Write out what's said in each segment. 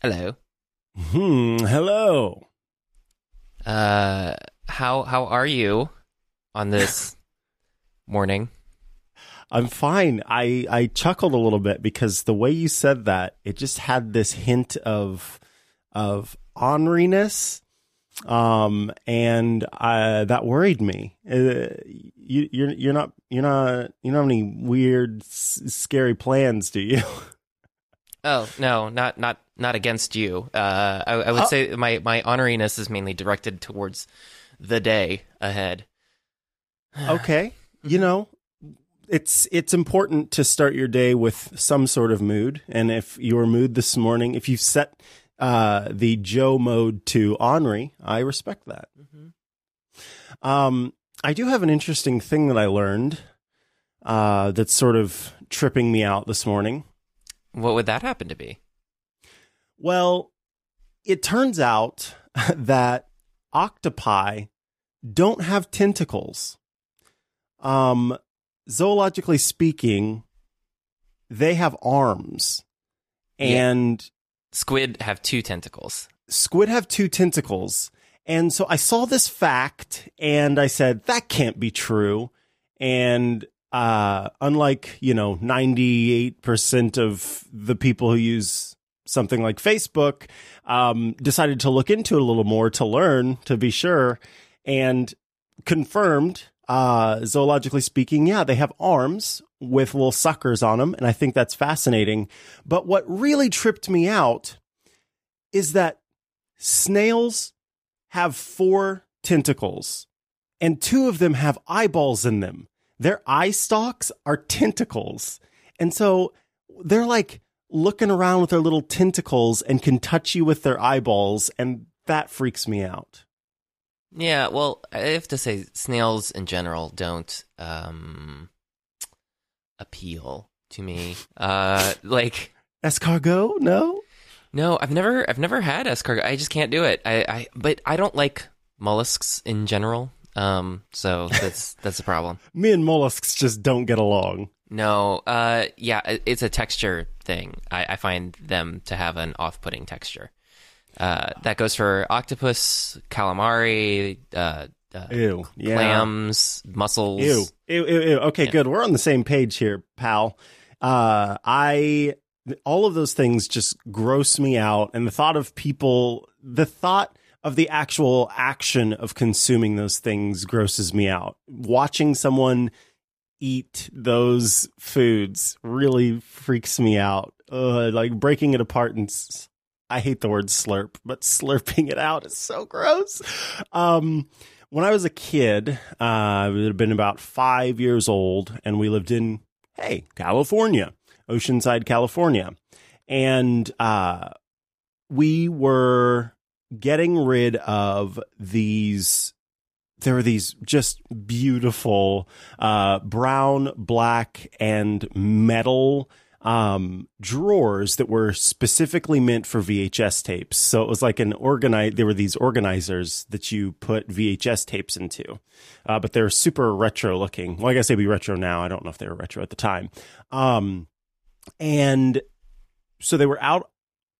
Hello. Hmm. Hello. Uh, how how are you on this morning? I'm fine. I I chuckled a little bit because the way you said that, it just had this hint of of orneriness, um, and uh, that worried me. Uh, you you're you're not you're not you don't have any weird s- scary plans, do you? Oh no, not not not against you. Uh, I, I would Oh. say my my honoriness is mainly directed towards the day ahead. okay. You know, it's it's important to start your day with some sort of mood, and if your mood this morning, if you set uh, the Joe mode to Henri, I respect that. Um, I do have an interesting thing that I learned uh, that's sort of tripping me out this morning. What would that happen to be? Well, it turns out that octopi don't have tentacles. Um, zoologically speaking, they have arms, Yeah. and Squid have two tentacles. squid have two tentacles. And so I saw this fact and I said, that can't be true. And uh, unlike, you know, 98% of the people who use something like Facebook, um, decided to look into it a little more to learn, to be sure, and confirmed, uh, zoologically speaking, yeah, they have arms with little suckers on them. And I think that's fascinating. But what really tripped me out is that snails have four tentacles and two of them have eyeballs in them. Their eye stalks are tentacles. And so they're like looking around with their little tentacles and can touch you with their eyeballs. And that freaks me out. Yeah, well, I have to say snails in general don't um appeal to me. Uh like Escargot? No? no, I've never I've never had escargot. I just can't do it. I, I but I don't like mollusks in general. Um so that's that's a problem. Me and mollusks just don't get along. No, uh yeah, it's a texture thing. I, I find them to have an off-putting texture. Uh that goes for octopus, calamari, uh, uh Ew. Yeah. clams, mussels. Ew. Ew, ew, ew. Okay, Yeah. good. We're on the same page here, pal. Uh, I, all of those things just gross me out. And the thought of people, the thought of the actual action of consuming those things grosses me out. Watching someone eat those foods really freaks me out. Ugh, like breaking it apart and I hate the word slurp, but slurping it out is so gross. Um, when I was a kid, uh, I would have been about five years old, and we lived in, hey, California, Oceanside, California. And uh, we were getting rid of these. There were these just beautiful uh, brown, black, and metal um, drawers that were specifically meant for VHS tapes. So it was like an organize. There were these organizers that you put VHS tapes into, uh, but they're super retro looking. Well, I guess they'd be retro now. I don't know if they were retro at the time. Um, and so they were out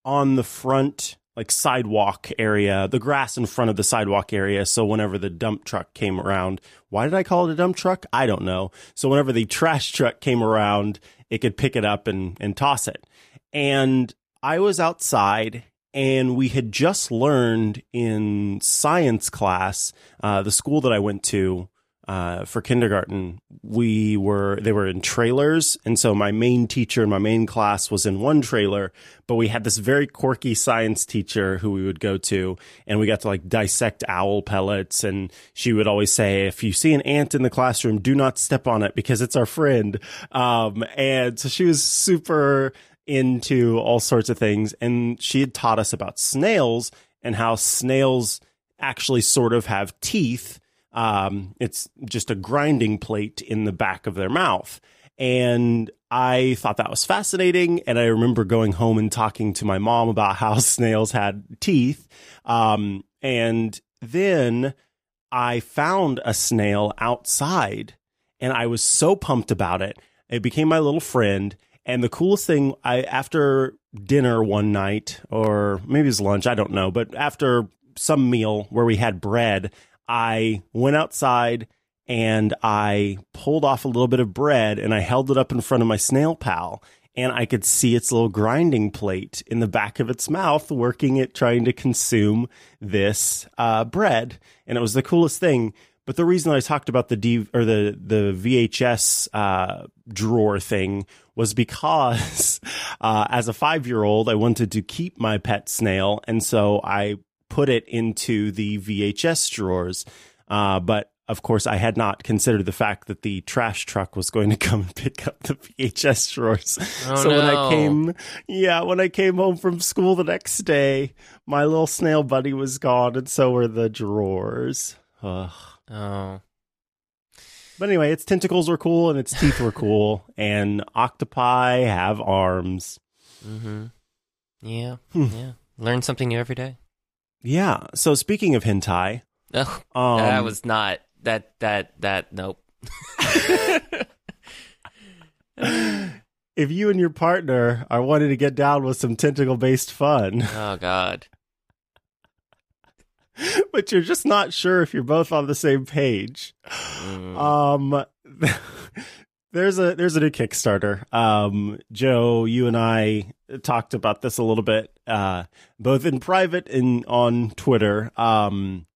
on the front like sidewalk area, the grass in front of the sidewalk area. So whenever the dump truck came around, why did I call it a dump truck? I don't know. So whenever the trash truck came around, it could pick it up and, and toss it. And I was outside and we had just learned in science class, uh, the school that I went to, uh, for kindergarten, we were, they were in trailers. And so my main teacher in my main class was in one trailer, but we had this very quirky science teacher who we would go to and we got to like dissect owl pellets. And she would always say, if you see an ant in the classroom, do not step on it because it's our friend. Um, and so she was super into all sorts of things. And she had taught us about snails and how snails actually sort of have teeth. Um, it's just a grinding plate in the back of their mouth. And I thought that was fascinating. And I remember going home and talking to my mom about how snails had teeth. Um, and then I found a snail outside and I was so pumped about it. It became my little friend. And the coolest thing, I after dinner one night, or maybe it was lunch, I don't know, but after some meal where we had bread, I went outside and I pulled off a little bit of bread and I held it up in front of my snail pal and I could see its little grinding plate in the back of its mouth, working it, trying to consume this uh, bread. And it was the coolest thing. But the reason I talked about the D or the the VHS uh, drawer thing was because uh, as a five year old, I wanted to keep my pet snail, and so I put it into the VHS drawers. Uh, but of course, I had not considered the fact that the trash truck was going to come and pick up the VHS drawers. Oh, so when I came, yeah, when I came home from school the next day, my little snail buddy was gone, and so were the drawers. Ugh. Oh. But anyway, its tentacles were cool and its teeth were cool, and octopi have arms. Mm-hmm. Yeah. Hmm. Yeah. Learn something new every day. Yeah. So speaking of hentai, Oh, um, that was not that that that nope. if you and your partner are wanting to get down with some tentacle based fun, Oh God. but you're just not sure if you're both on the same page. Mm. Um, there's a there's a new Kickstarter. Um, Joe, you and I talked about this a little bit, uh, both in private and on Twitter. Um,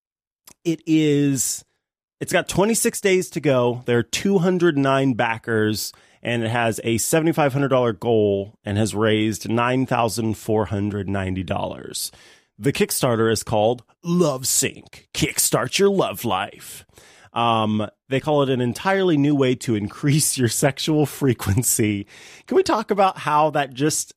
it is. It's got 26 days to go. There are 209 backers, and it has a $7,500 goal and has raised $9,490. The Kickstarter is called Love Sync Kickstart Your Love Life. Um, they call it an entirely new way to increase your sexual frequency. Can we talk about how that just,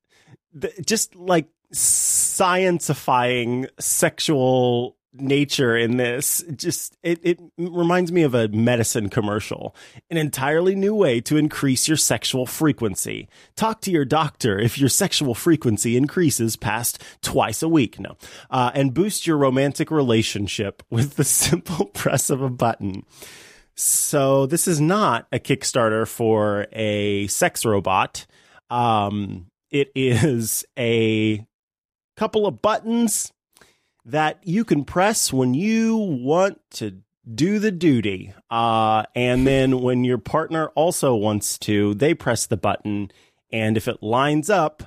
just like scientifying sexual nature in this just it, it reminds me of a medicine commercial. An entirely new way to increase your sexual frequency. Talk to your doctor if your sexual frequency increases past twice a week. No. Uh, and boost your romantic relationship with the simple press of a button. So this is not a Kickstarter for a sex robot. Um, it is a couple of buttons that you can press when you want to do the duty. Uh, and then when your partner also wants to, they press the button. And if it lines up,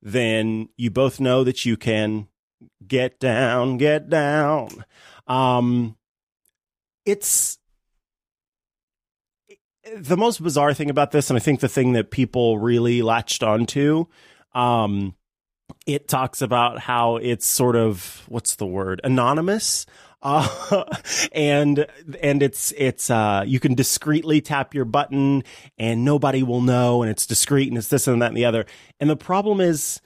then you both know that you can get down, get down. Um, it's the most bizarre thing about this, and I think the thing that people really latched onto, um, it talks about how it's sort of what's the word anonymous. Uh, and and it's it's uh you can discreetly tap your button and nobody will know and it's discreet and it's this and that and the other and the problem is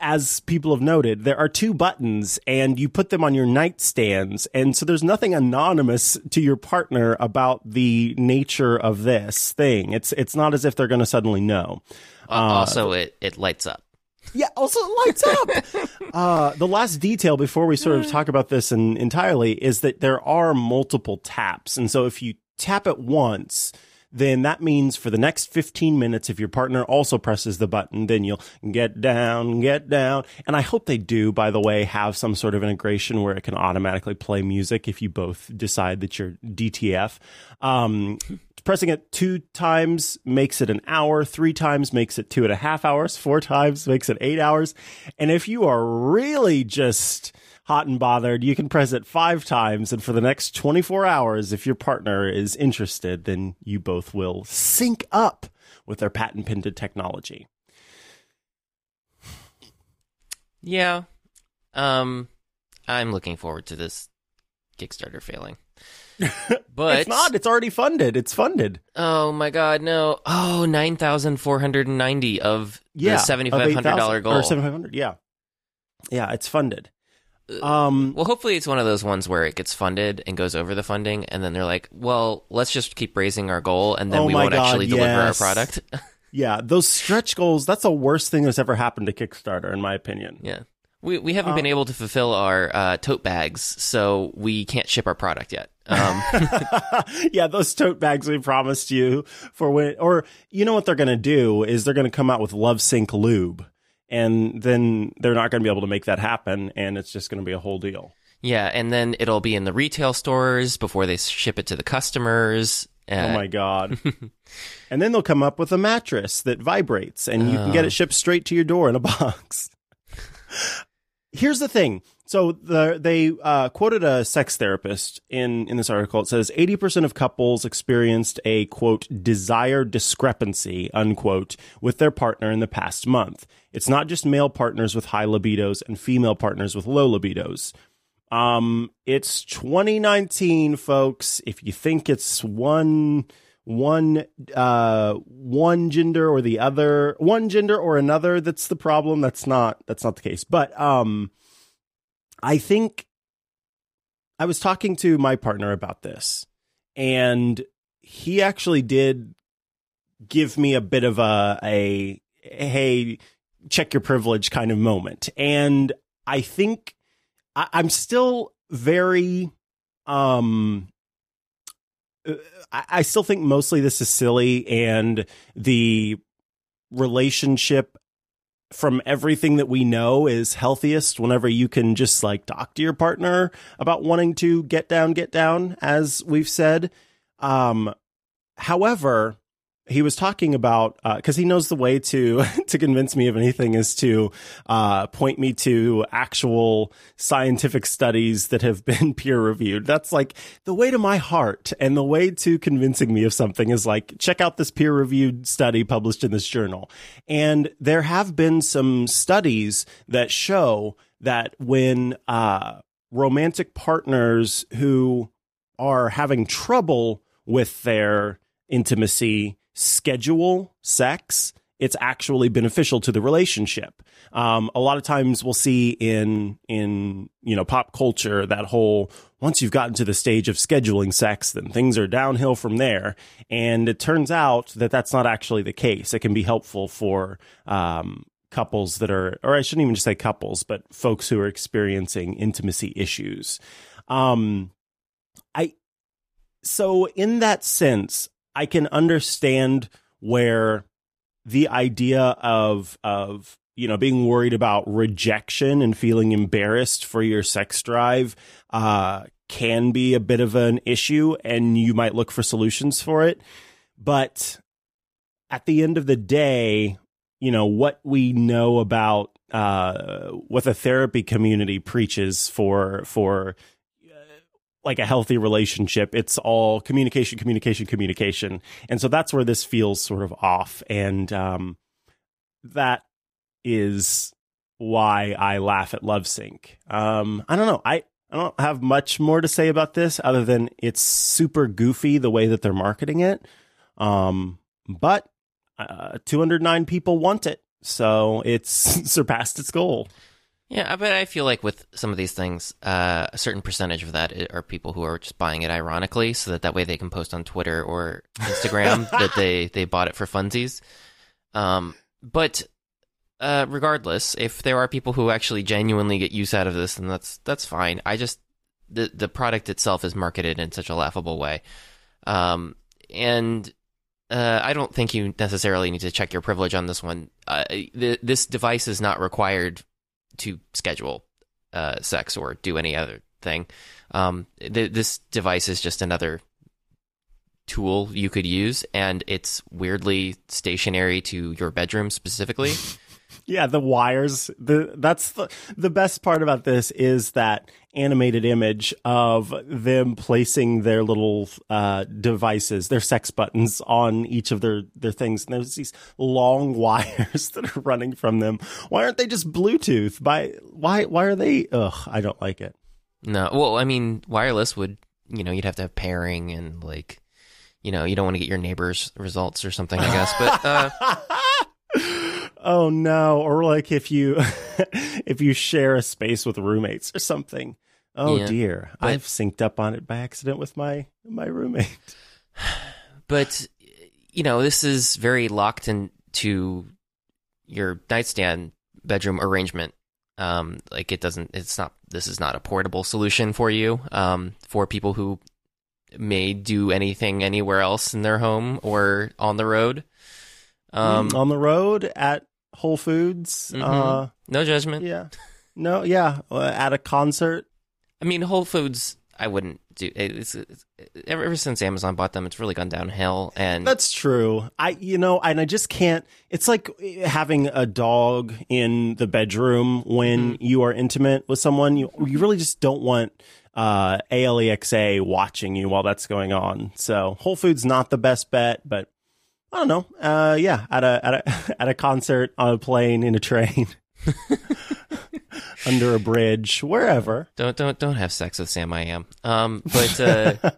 as people have noted, there are two buttons and you put them on your nightstands. And so there's nothing anonymous to your partner about the nature of this thing. It's, it's not as if they're going to suddenly know. Uh, also, it it lights up. Yeah, also lights up. uh, the last detail before we sort of talk about this in, entirely is that there are multiple taps. And so if you tap it once, then that means for the next 15 minutes, if your partner also presses the button, then you'll get down, get down. And I hope they do, by the way, have some sort of integration where it can automatically play music if you both decide that you're DTF. Um, pressing it two times makes it an hour, three times makes it two and a half hours, four times makes it eight hours. And if you are really just hot and bothered, you can press it five times. And for the next 24 hours, if your partner is interested, then you both will sync up with their patent pending technology. Yeah. Um, I'm looking forward to this Kickstarter failing. But it's not, it's already funded. It's funded. Oh my God, no! Oh, nine thousand four hundred and ninety of Yeah. the seventy five hundred dollar Or goal. 7500 Yeah. Yeah, it's funded. Um, Well, hopefully it's one of those ones where it gets funded and goes over the funding, and then they're like, "Well, let's just keep raising our goal, and then Oh we won't God, actually deliver our product." yeah, those stretch goals, that's the worst thing that's ever happened to Kickstarter, in my opinion. yeah, we we haven't Uh, been able to fulfill our uh, tote bags, so we can't ship our product yet. Um, yeah, those tote bags we promised you for when, or you know what they're going to do is they're going to come out with Love Sync Lube. and then they're not going to be able to make that happen, and it's just going to be a whole deal. Yeah, and then it'll be in the retail stores before they ship it to the customers. Uh, Oh my god! and then they'll come up with a mattress that vibrates, and you can get Oh. it shipped straight to your door in a box. Here's the thing. So the, they uh, quoted a sex therapist in in this article. It says eighty percent of couples experienced a quote desire discrepancy unquote with their partner in the past month. It's not just male partners with high libidos and female partners with low libidos. Um, it's 2019, folks. If you think it's one, one, uh, one gender or the other, one gender or another, that's the problem. That's not, that's not the case. But, um, I think I was talking to my partner about this and he actually did give me a bit of a, a, hey, check your privilege kind of moment. And I think I, I'm still very um I, I still think mostly this is silly and the relationship from everything that we know is healthiest whenever you can just like talk to your partner about wanting to get down get down as we've said. Um however he was talking about because he knows the way to to convince me of anything is to uh, point me to actual scientific studies that have been peer reviewed. That's like the way to my heart, and the way to convincing me of something is like check out this peer reviewed study published in this journal. And there have been some studies that show that when uh, romantic partners who are having trouble with their intimacy schedule sex, it's actually beneficial to the relationship. Um, a lot of times we'll see in in you know pop culture that whole once you've gotten to the stage of scheduling sex, then things are downhill from there. And it turns out that that's not actually the case. It can be helpful for um, couples that are, or I shouldn't even just say couples, but folks who are experiencing intimacy issues. Um, I so in that sense, I can understand where the idea of of you know being worried about rejection and feeling embarrassed for your sex drive uh, can be a bit of an issue, and you might look for solutions for it. But at the end of the day, you know what we know about uh, what the therapy community preaches for for like a healthy relationship. It's all communication, communication, communication. And so that's where this feels sort of off. And um, that is why I laugh at Love Sync. Um, I don't know. I, I don't have much more to say about this other than it's super goofy the way that they're marketing it. Um, but uh, 209 people want it. So it's surpassed its goal. Yeah, but I feel like with some of these things, uh, a certain percentage of that are people who are just buying it ironically, so that that way they can post on Twitter or Instagram that they they bought it for funsies. Um, but uh, regardless, if there are people who actually genuinely get use out of this, then that's that's fine. I just the the product itself is marketed in such a laughable way, um, and uh, I don't think you necessarily need to check your privilege on this one. Uh, th- this device is not required to schedule uh, sex or do any other thing. Um, th- this device is just another tool you could use, and it's weirdly stationary to your bedroom specifically. Yeah, the wires. The that's the the best part about this is that animated image of them placing their little uh, devices, their sex buttons on each of their their things. And there's these long wires that are running from them. Why aren't they just Bluetooth? By why why are they? Ugh, I don't like it. No, well, I mean, wireless would you know you'd have to have pairing and like you know you don't want to get your neighbor's results or something, I guess. But uh, oh no! Or like if you if you share a space with roommates or something. Oh Yeah, dear, but- I've synced up on it by accident with my my roommate. but you know this is very locked into your nightstand bedroom arrangement um like it doesn't it's not this is not a portable solution for you um for people who may do anything anywhere else in their home or on the road um on the road at Whole Foods. Mhm. Uh, No judgment. yeah, no, yeah, uh, at a concert. I mean, Whole Foods, I wouldn't do. It's, it's ever, ever since Amazon bought them, it's really gone downhill. And That's true. I, you know, and I just can't. It's like having a dog in the bedroom when you are intimate with someone. You you really just don't want uh, ALEXA watching you while that's going on. So Whole Foods not the best bet, but I don't know. Uh, yeah, at a at a at a concert, on a plane, in a train, under a bridge, wherever. don't don't don't have sex with Sam. I am. Um, but uh,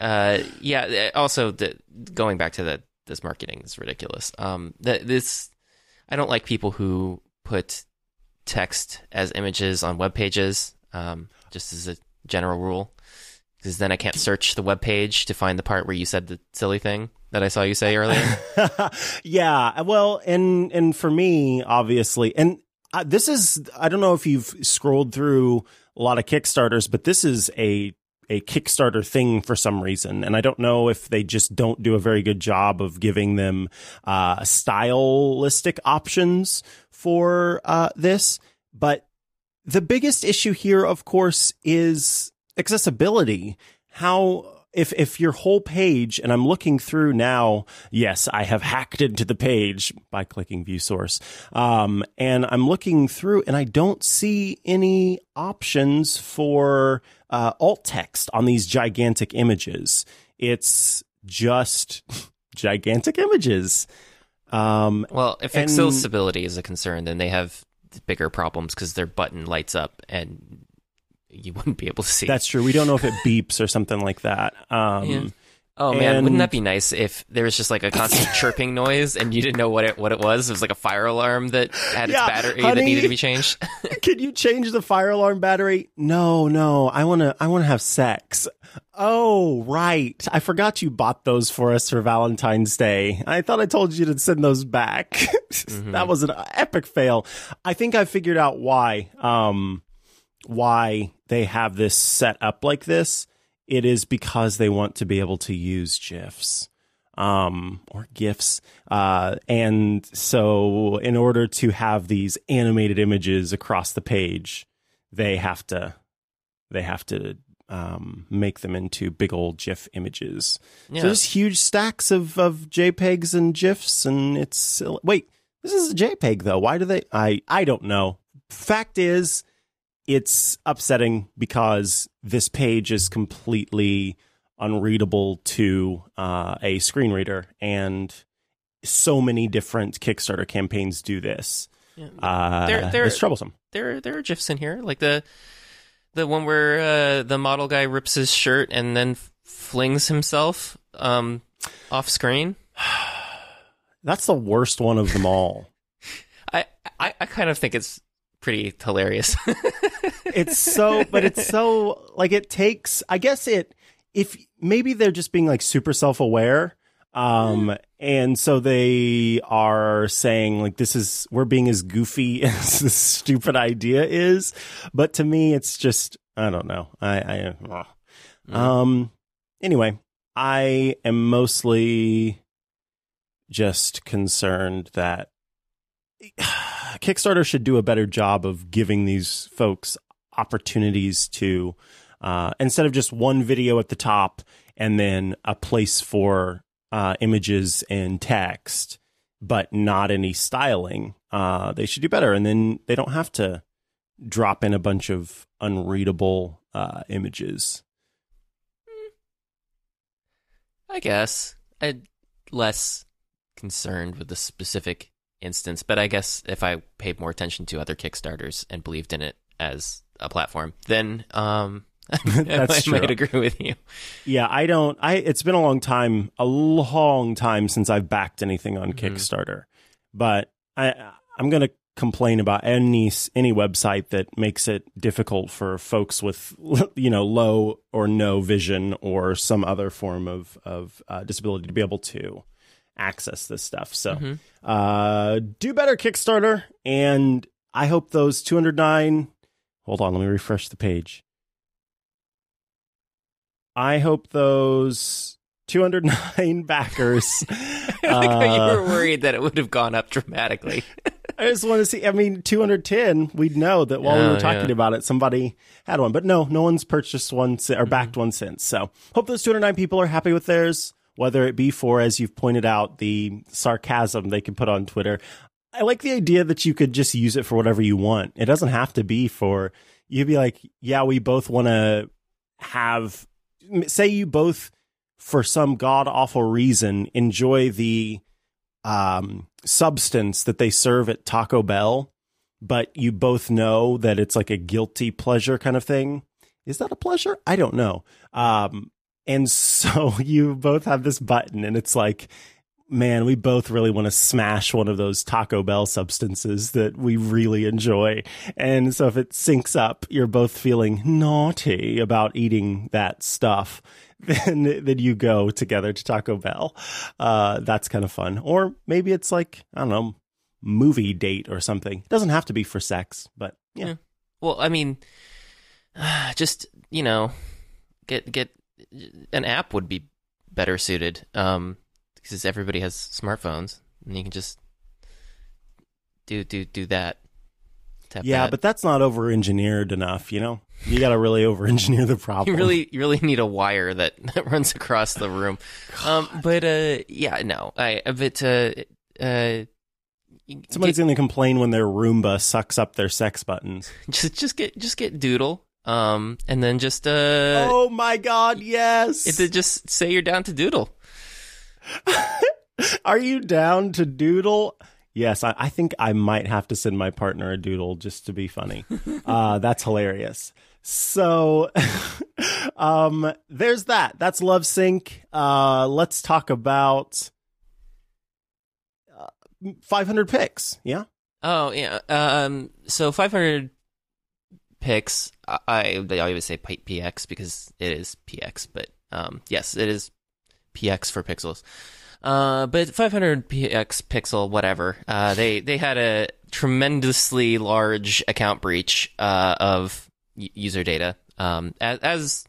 uh, yeah. Also, the, going back to the this marketing is ridiculous. Um, that this I don't like people who put text as images on web pages. Um, just as a general rule, because then I can't search the web page to find the part where you said the silly thing that I saw you say earlier. yeah, well, and and for me, obviously, and this is I don't know if you've scrolled through a lot of Kickstarters, but this is a a Kickstarter thing for some reason, and I don't know if they just don't do a very good job of giving them uh, stylistic options for uh, this. But the biggest issue here, of course, is accessibility. How if if your whole page and I'm looking through now, yes, I have hacked into the page by clicking view source. Um, and I'm looking through and I don't see any options for uh, alt text on these gigantic images. It's just gigantic images. Um, Well, if accessibility is a concern, then they have bigger problems because their button lights up and you wouldn't be able to see. that's true. We don't know if it beeps or something like that. Um, Yeah. oh man, and- wouldn't that be nice if there was just like a constant chirping noise and you didn't know what it what it was? It was like a fire alarm that had its battery honey. that needed to be changed. Can you change the fire alarm battery? No, no. I want to I want to have sex. Oh, right. I forgot you bought those for us for Valentine's Day. I thought I told you to send those back. that was an epic fail. I think I figured out why um why they have this set up like this. It is because they want to be able to use GIFs um, or GIFs. Uh, and so, in order to have these animated images across the page, they have to they have to um, make them into big old GIF images. Yeah. So there's huge stacks of of JPEGs and GIFs, and it's wait, this is a JPEG though. Why do they? I I don't know. Fact is, it's upsetting because this page is completely unreadable to uh, a screen reader, and so many different Kickstarter campaigns do this. Yeah. Uh, it's troublesome. there there are gifs in here, like the the one where uh, the model guy rips his shirt and then f- flings himself um, off screen. That's the worst one of them all. I, I I kind of think it's pretty hilarious. it's so but it's so like it takes i guess it if maybe they're just being like super self-aware um and so they are saying like this is we're being as goofy as this stupid idea is but to me it's just i don't know i i ugh. um anyway i am mostly just concerned that Kickstarter should do a better job of giving these folks opportunities to, uh, instead of just one video at the top and then a place for uh, images and text, but not any styling. Uh, they should do better, and then they don't have to drop in a bunch of unreadable uh, images. I guess I'm less concerned with the specific instance, but I guess if I paid more attention to other Kickstarters and believed in it as a platform, then um, That's I might agree with you. Yeah, I don't. I it's been a long time, a long time since I've backed anything on Kickstarter. But I I'm going to complain about any any website that makes it difficult for folks with you know low or no vision or some other form of of uh, disability to be able to access this stuff. So Mhm. uh, do better, Kickstarter, and I hope those 209. Hold on, let me refresh the page. I hope those 209 backers. like how you Uh, were worried that it would have gone up dramatically. I just want to see. I mean, 210, we'd know that while we Oh, were talking yeah. about it, somebody had one. But no, no one's purchased one or backed Mm-hmm. one since. So hope those 209 people are happy with theirs, whether it be for, as you've pointed out, the sarcasm they can put on Twitter. I like the idea that you could just use it for whatever you want. It doesn't have to be for, you'd be like, yeah, we both want to have, say you both, for some god awful reason, enjoy the um, substance that they serve at Taco Bell, but you both know that it's like a guilty pleasure kind of thing. Is that a pleasure? I don't know. Um, and so you both have this button, and it's like, man, we both really want to smash one of those Taco Bell substances that we really enjoy. And so if it syncs up, you're both feeling naughty about eating that stuff. Then, then you go together to Taco Bell. Uh, that's kind of fun. Or maybe it's like, I don't know, movie date or something. It doesn't have to be for sex, but yeah. Yeah. Well, I mean, just you know, get get an app would be better suited um, because everybody has smartphones and you can just do do do that. Tap Yeah, that. but that's not over engineered enough, you know? You got to really over engineer the problem. you really you really need a wire that, that runs across the room. Um, but uh, yeah, no, I but uh, uh, Somebody's going to complain when their Roomba sucks up their sex buttons. just just get just get Doodle, um, and then just uh, oh my God, yes. it, did just say you're down to Doodle. Are you down to doodle? Yes, I, I think I might have to send my partner a doodle just to be funny. uh, that's hilarious. So, um, there's that. That's Love Sync. Uh, let's talk about uh, 500px. Yeah. Oh yeah. Um. So 500 picks. I, I they always say PX because it is PX, but um. Yes, it is PX for pixels. Uh. But 500 PX pixel whatever. Uh. They they had a tremendously large account breach. Uh. Of y- user data. Um. As as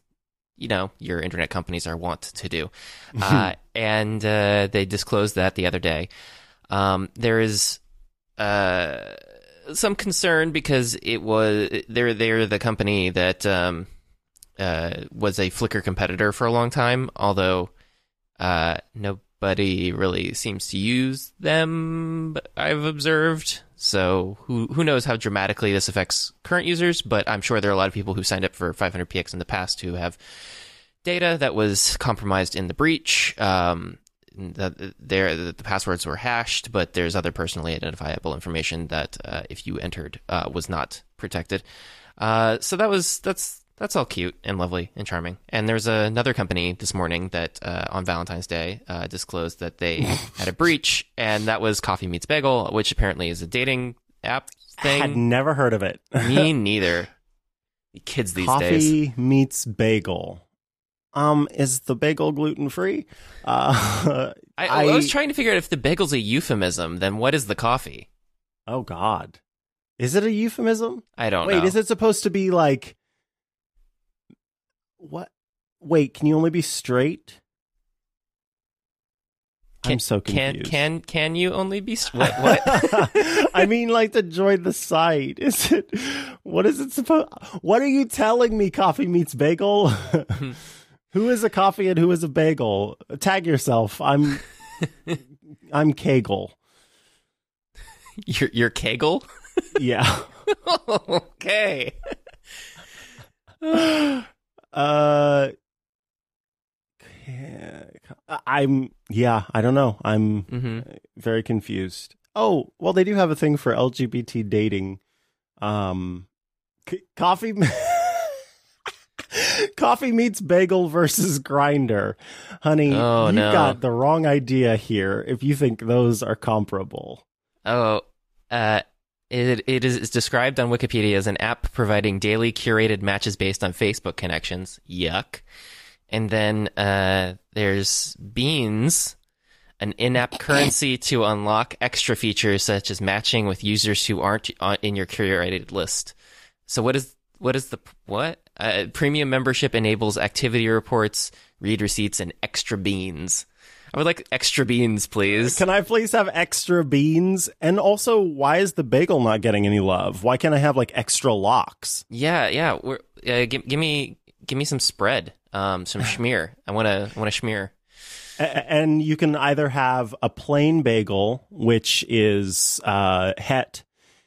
you know, your internet companies are wont to do. Uh. and uh, they disclosed that the other day. Um. There is uh, some concern because it was they're they're the company that um, uh, was a Flickr competitor for a long time, although uh, nobody really seems to use them. I've observed. So who who knows how dramatically this affects current users? But I'm sure there are a lot of people who signed up for 500px in the past who have data that was compromised in the breach. Um, the, there the, the passwords were hashed, but there's other personally identifiable information that uh, if you entered uh, was not protected. Uh, so that was that's that's all cute and lovely and charming. And there's another company this morning that uh, on Valentine's Day uh, disclosed that they had a breach, and that was Coffee Meets Bagel, which apparently is a dating app thing. Had never heard of it. Me neither. Kids these Coffee days. Coffee meets bagel. Um, is the bagel gluten free? Uh, I, I- I was trying to figure out if the bagel's a euphemism. Then what is the coffee? oh God, is it a euphemism? I don't know. Wait, know. is it supposed to be like what? Wait, can you only be straight? Can, I'm so confused. can can can you only be what? what? I mean, like to join the site. Is it? What is it supposed? What are you telling me? Coffee meets bagel. who is a coffee and who is a bagel? Tag yourself. I'm. I'm Kegel. Your your Kegel? Yeah. okay. Uh. I'm. Yeah. I don't know. I'm. hmm very confused. Oh, well, they do have a thing for LGBT dating. Um, c- coffee, coffee meets bagel versus Grindr, honey. Oh, you've no. got the wrong idea here. If you think those are comparable, Oh, uh, it it is described on Wikipedia as an app providing daily curated matches based on Facebook connections. Yuck. And then uh, there's Beans, an in-app currency to unlock extra features such as matching with users who aren't in your curated list. So what is what is the what? Uh, premium membership enables activity reports, read receipts, and extra beans. I would like extra beans, please. Can I please have extra beans? And also, why is the bagel not getting any love? Why can't I have like extra lox? Yeah, yeah. We're, uh, give, give me give me some spread, um, some schmear. I want to want to schmear. A- and you can either have a plain bagel, which is uh, het.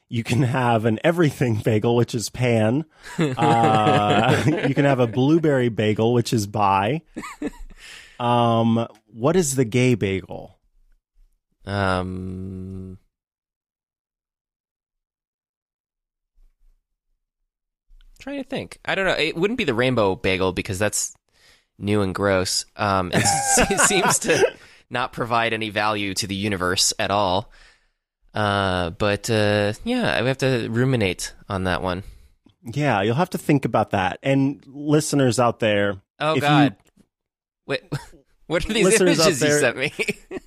You can have an everything bagel, which is pan. Uh, you can have a blueberry bagel, which is bi. Um, what is the gay bagel? Um, trying to think. I don't know. It wouldn't be the rainbow bagel because that's new and gross. Um, it seems to not provide any value to the universe at all. Uh, but uh, yeah, we have to ruminate on that one. Yeah, you'll have to think about that. And listeners out there, Oh If you- God! Wait, what are these images you sent me?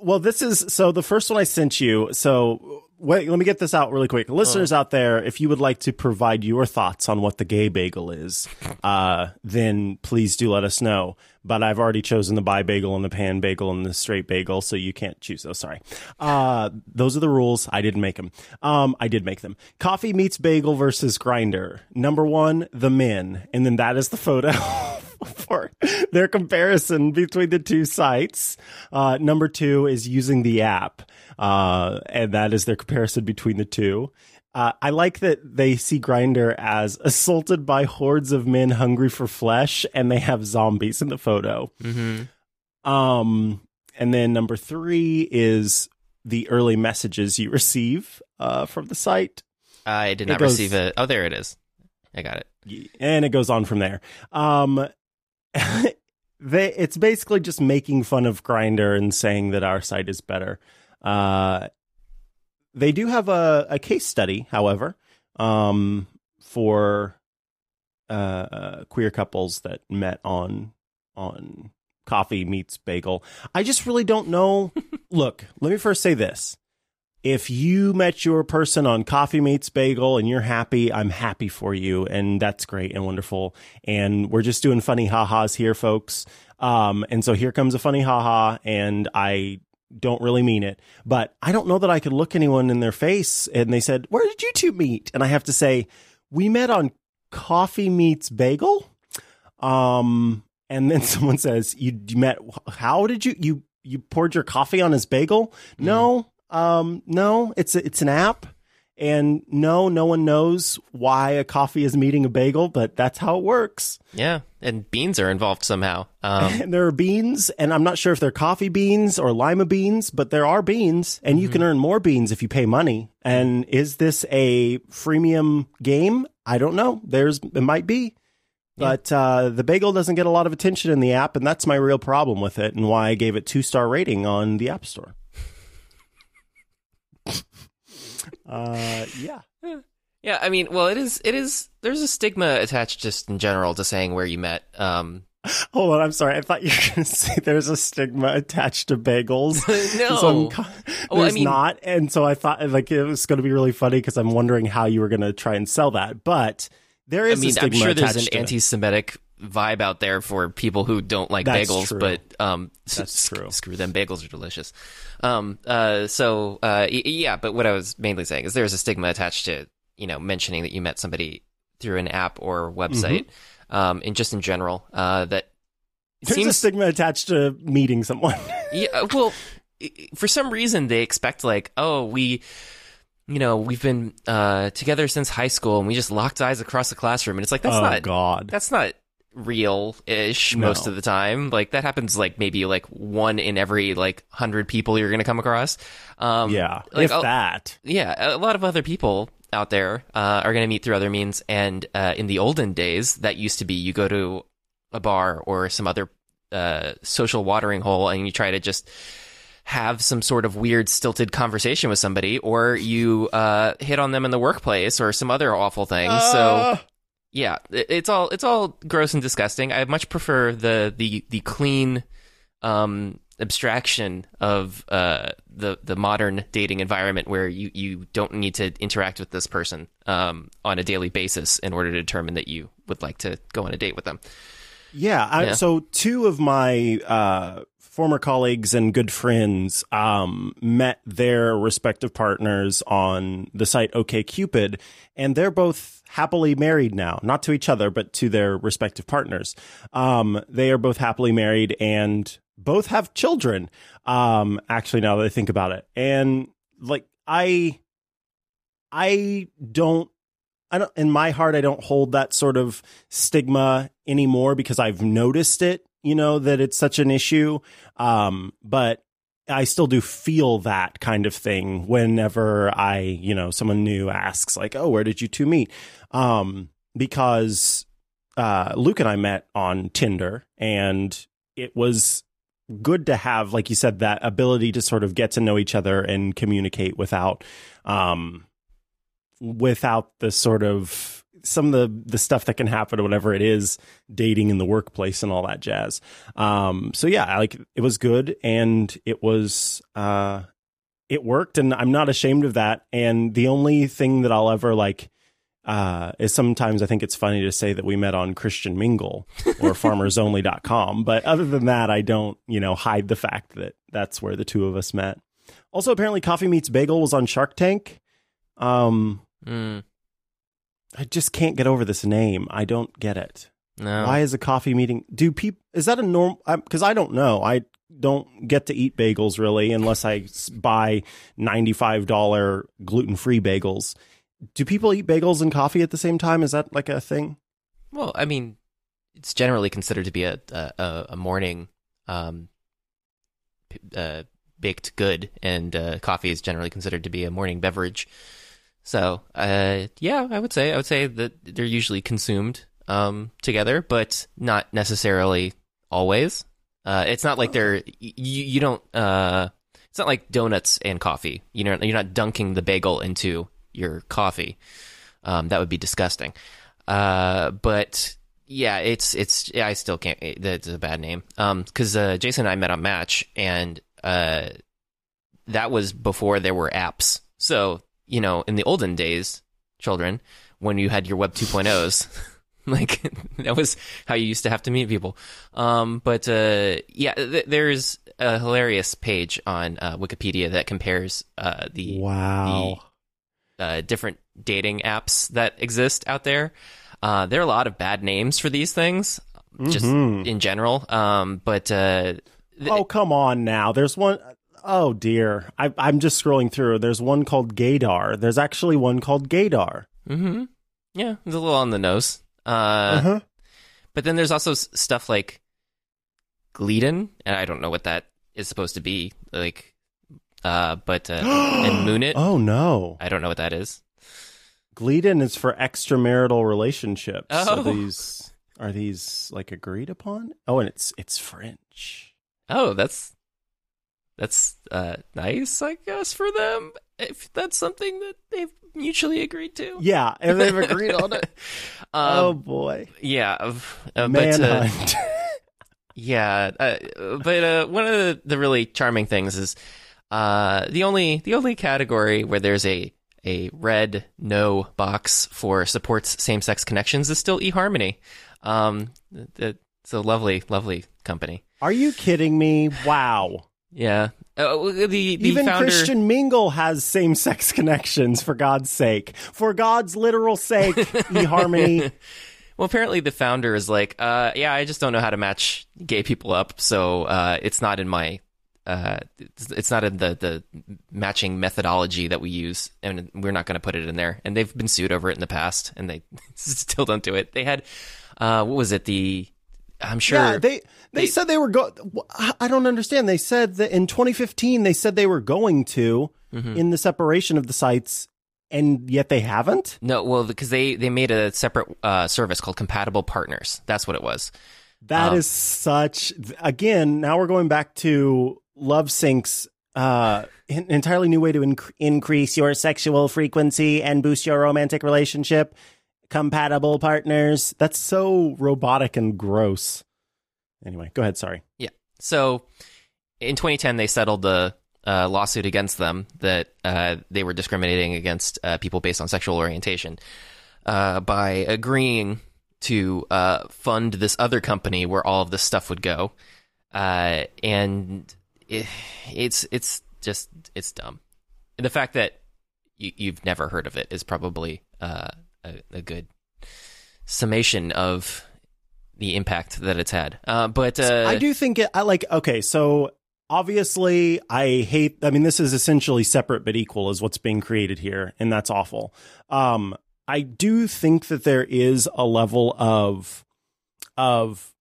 Well, this is so the first one I sent you. So wait, let me get this out really quick. Listeners out there, if you would like to provide your thoughts on what the gay bagel is, uh, then please do let us know. But I've already chosen the bi bagel and the pan bagel and the straight bagel, so you can't choose those. Sorry. Uh, those are the rules. I didn't make them. Um, I did make them. Coffee meets bagel versus Grindr. Number one, the men, and then that is the photo. for their comparison between the two sites. Uh, number two is using the app, uh, and that is their comparison between the two. Uh, I like that they see Grindr as assaulted by hordes of men hungry for flesh, and they have zombies in the photo. mm-hmm. Um, and then number three is the early messages you receive uh, from the site. I did not goes- receive it. Oh, there it is. I got it. and it goes on from there. Um, they it's basically just making fun of Grindr and saying that our site is better. Uh, they do have a, a case study, however, um, for uh, queer couples that met on on coffee meets bagel. I just really don't know. Look, let me first say this if you met your person on coffee meets bagel and you're happy i'm happy for you. And that's great and wonderful. And we're just doing funny ha-has here folks. Um and so here comes a funny ha-ha and i don't really mean it. But i don't know that i could look anyone in their face and they said where did you two meet? And i have to say we met on coffee meets bagel. Um and then someone says you, you met how did you you you poured your coffee on his bagel? No um no it's a, it's an app. And no no one knows why a coffee is meeting a bagel but that's how it works. Yeah, and beans are involved somehow. Um, and there are beans and i'm not sure if they're coffee beans or lima beans but there are beans and you can earn more beans if you pay money. And is this a freemium game? I don't know. There's it might be. But uh, the bagel doesn't get a lot of attention in the app, and that's my real problem with it, and why I gave it two star rating on the App Store. Uh, yeah. yeah, I mean, well, it is. It is. There's a stigma attached, just in general, to saying where you met. Um, Hold on, I'm sorry. I thought you were going to say there's a stigma attached to bagels. no, So I'm co- Oh, I there's mean- not, and so I thought like it was going to be really funny because I'm wondering how you were going to try and sell that. But there I mean, I'm sure there's an anti-Semitic vibe out there for people who don't like That's bagels, true. but um, That's true. Screw them, bagels are delicious. Um, uh, so uh, yeah, but what I was mainly saying is there's a stigma attached to you know mentioning that you met somebody through an app or website, um, and just in general, uh, that Mm-hmm. There's a seems stigma attached to meeting someone. yeah, well, for some reason they expect like, oh, we, you know, we've been uh, together since high school and we just locked eyes across the classroom, and it's like that's oh not God. that's not real-ish No. most of the time. Like that happens like maybe like one in every like hundred people you're gonna come across. Um, yeah, like, if oh, that. yeah, a lot of other people out there uh, are going to meet through other means. And uh, in the olden days, that used to be you go to a bar or some other uh, social watering hole and you try to just have some sort of weird stilted conversation with somebody or you uh, hit on them in the workplace or some other awful thing so Uh, yeah it- it's all it's all gross and disgusting i much prefer the the the clean um abstraction of uh, the the modern dating environment where you, you don't need to interact with this person um, on a daily basis in order to determine that you would like to go on a date with them. Yeah, I, Yeah. So two of my uh, former colleagues and good friends um, met their respective partners on the site OKCupid, and they're both happily married now. Not to each other, but to their respective partners. Um, they are both happily married and both have children. Um, actually, now that I think about it, and like I, I don't I don't in my heart I don't hold that sort of stigma anymore because I've noticed it, you know, that it's such an issue. Um, but I still do feel that kind of thing whenever I, you know, someone new asks like, "Oh, where did you two meet?" Um, because uh, Luke and I met on Tinder, and it was good to have, like you said, that ability to sort of get to know each other and communicate without, um, without the sort of some of the the stuff that can happen or whatever it is dating in the workplace and all that jazz. Um, so yeah, like it was good and it was uh, it worked, and I'm not ashamed of that. And the only thing that I'll ever like uh, is sometimes I think it's funny to say that we met on Christian Mingle or farmersonly.com. But other than that, I don't, you know, hide the fact that that's where the two of us met. Also, apparently, Coffee Meets Bagel was on Shark Tank. Um, Mm, I just can't get over this name. I don't get it. no, Why is a coffee meeting? Do people? Is that a norm? Because I don't know. I don't get to eat bagels really unless I buy ninety five dollar gluten free bagels. Do people eat bagels and coffee at the same time? Is that like a thing? Well, I mean, it's generally considered to be a a, a morning um, uh, baked good, and uh, coffee is generally considered to be a morning beverage. So, uh, yeah, I would say I would say that they're usually consumed um, together, but not necessarily always. Uh, it's not like they're you, you don't. Uh, it's not like donuts and coffee. You know, you're not dunking the bagel into your coffee. Um, that would be disgusting. Uh, but yeah, it's it's I still can't. it- That's a bad name. Um, because uh, Jason and I met on Match, and uh, that was before there were apps. So you know, in the olden days, children, when you had your Web 2.0s. Like that was how you used to have to meet people. Um, but uh, yeah, th- there's a hilarious page on uh, Wikipedia that compares uh, the Wow. uh, different dating apps that exist out there. Uh, there are a lot of bad names for these things, just Mhm. in general. Um, but uh, th- oh come on now. There's one oh dear. I, I'm just scrolling through. There's one called Gaydar. There's actually one called Gaydar. hmm yeah, it's a little on the nose. Uh, Uh-huh. But then there's also s- stuff like Gleeden, and I don't know what that is supposed to be. Like, uh, but uh, and Moonit, Oh no. I don't know what that is. Gleeden is for extramarital relationships. Oh. So these are these like agreed upon? Oh, and it's it's French. Oh, that's that's uh, nice, I guess, for them. If that's something that they've mutually agreed to. Yeah, and they've agreed on it. oh Um, boy, yeah, uh, uh, but uh, manhunt. yeah, uh, but uh, one of the, the really charming things is uh, the only the only category where there's a a red no box for supports same sex connections is still eHarmony. Um, it's a lovely, lovely company. Are you kidding me? Wow. Yeah, uh, the the Even founder, Christian Mingle has same sex connections, for God's sake. For God's literal sake, eHarmony. Well, apparently the founder is like, uh, yeah, I just don't know how to match gay people up, so uh, it's not in my, uh, it's, it's not in the the matching methodology that we use, and we're not going to put it in there. And they've been sued over it in the past, and they still don't do it. They had, uh, what was it? The, I'm sure. Yeah, they, they They- said they were going. I don't understand. They said that in 2015 they said they were going to Mm-hmm. in the separation of the sites, and yet they haven't. no, well, because they they made a separate uh, service called Compatible Partners. That's what it was. That Um, is such. Again, now we're going back to Love Sync's uh, an entirely new way to inc- increase your sexual frequency and boost your romantic relationship. Compatible partners. That's so robotic and gross. Anyway, go ahead. Sorry. Yeah. So in 2010 they settled the uh, lawsuit against them that uh, they were discriminating against uh, people based on sexual orientation uh, by agreeing to uh, fund this other company where all of this stuff would go, uh, and it, it's it's just it's dumb. And the fact that you, have never heard of it is probably a, a, good summation of the impact that it's had. but I do think it. I like okay, so obviously i hate i mean this is essentially separate but equal is what's being created here and that's awful um i do think that there is a level of of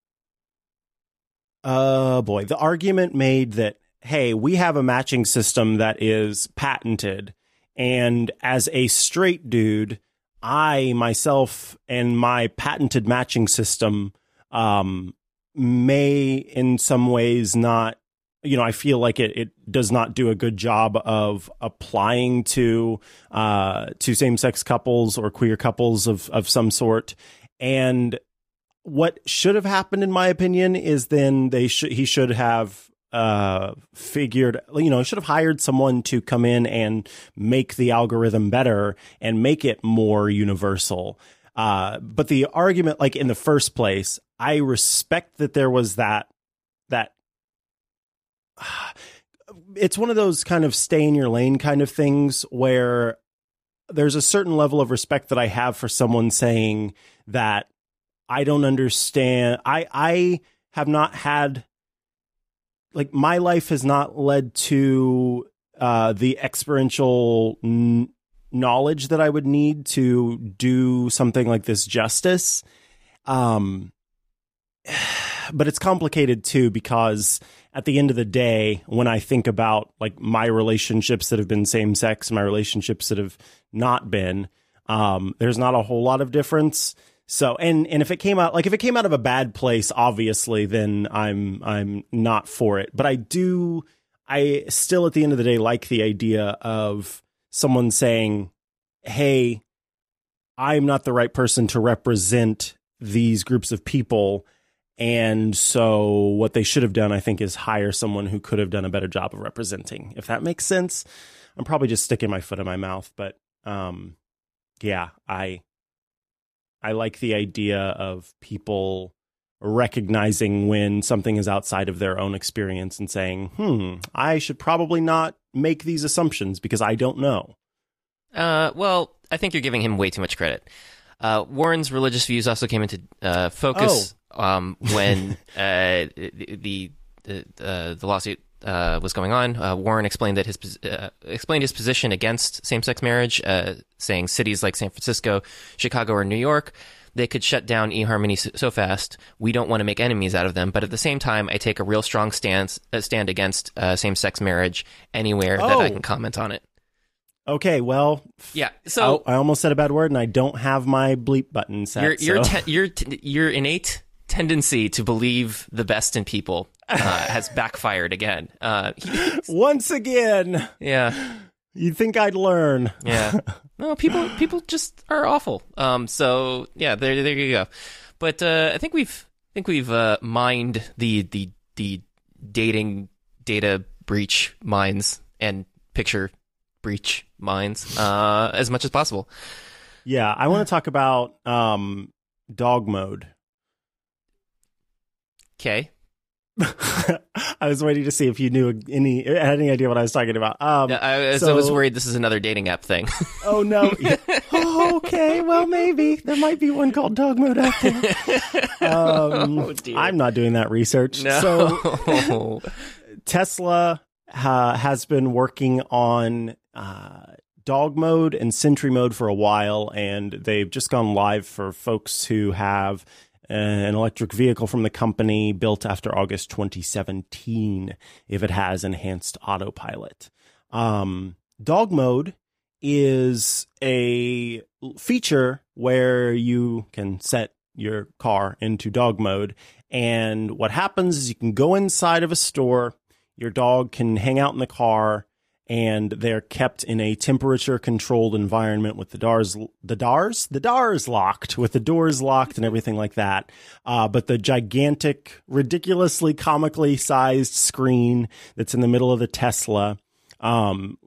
uh boy the argument made that hey we have a matching system that is patented and as a straight dude i myself and my patented matching system um may in some ways not you know, I feel like it, it does not do a good job of applying to uh, to same sex couples or queer couples of of some sort. And what should have happened, in my opinion, is then they should he should have uh figured you know should have hired someone to come in and make the algorithm better and make it more universal uh but the argument like in the first place i respect that there was that that it's one of those kind of stay in your lane kind of things where there's a certain level of respect that I have for someone saying that I don't understand. I I have not had like my life has not led to uh, the experiential n- knowledge that I would need to do something like this justice. Um, but it's complicated too because at the end of the day, when I think about like my relationships that have been same sex, my relationships that have not been, um, there's not a whole lot of difference. So, and and if it came out like if it came out of a bad place, obviously, then I'm I'm not for it. But I do, I still at the end of the day like the idea of someone saying, "Hey, I'm not the right person to represent these groups of people." And so what they should have done, I think, is hire someone who could have done a better job of representing. If that makes sense. I'm probably just sticking my foot in my mouth, but um yeah, I I like the idea of people recognizing when something is outside of their own experience and saying, "Hmm, I should probably not make these assumptions because I don't know." Uh, well, I think you're giving him way too much credit. Uh, Warren's religious views also came into uh, focus um, when uh, the the, uh, the lawsuit uh, was going on. Uh, Warren explained that his uh, explained his position against same sex marriage, uh, saying cities like San Francisco, Chicago, or New York. They could shut down eHarmony so fast. We don't want to make enemies out of them, but at the same time, I take a real strong stance stand against same-sex marriage anywhere oh. that I oh. can comment on it. Okay, well, yeah. So I, I, almost said a bad word, and I don't have my bleep button set. Your your so. te- your t- your innate tendency to believe the best in people uh, has backfired again. Uh, Once again. Yeah. You'd think I'd learn. yeah. No, people people just are awful. Um. So yeah, there there you go. But uh, I think we've I think we've uh, mined the the the dating data breach mines and picture breach mines uh, as much as possible. Yeah, I want to talk about um, dog mode Okay. I was waiting to see if you knew any had any idea what I was talking about. Um, yeah, I, so, I was worried this is another dating app thing. oh no! oh, okay, well maybe there might be one called Dog Mode out there. Um, oh, I'm not doing that research. No. So Tesla uh, has been working on uh, Dog Mode and Sentry Mode for a while, and they've just gone live for folks who have an electric vehicle from the company built after August 2017 if it has enhanced autopilot. Um, dog mode is a feature where you can set your car into dog mode. And what happens is you can go inside of a store, your dog can hang out in the car, and they're kept in a temperature controlled environment with the doors, the doors, the doors locked, with the doors locked and everything like that. Uh, but the gigantic, ridiculously comically sized screen that's in the middle of the Tesla, um,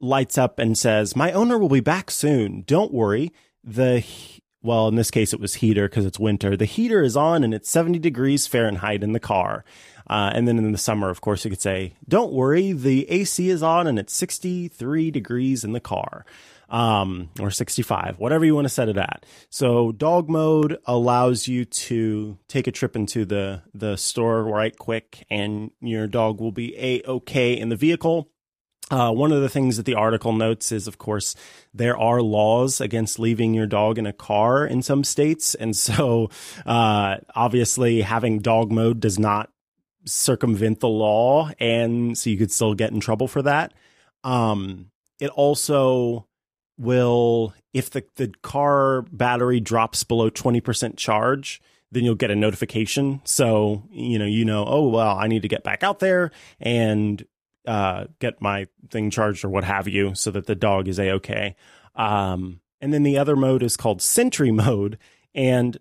lights up and says, "My owner will be back soon. Don't worry." The well, in this case, it was heater because it's winter. The heater is on and it's 70 degrees Fahrenheit in the car. Uh, and then in the summer, of course, you could say, don't worry, the AC is on and it's 63 degrees in the car. Um, or 65, whatever you want to set it at. So dog mode allows you to take a trip into the, the store right quick and your dog will be a okay in the vehicle. Uh, one of the things that the article notes is, of course, there are laws against leaving your dog in a car in some states. And so, uh, obviously having dog mode does not circumvent the law, and so you could still get in trouble for that. Um, it also will, if the, the car battery drops below 20% charge, then you'll get a notification. So, you know, you know, oh, well, I need to get back out there and uh, get my thing charged or what have you so that the dog is a okay. Um, and then the other mode is called Sentry mode. And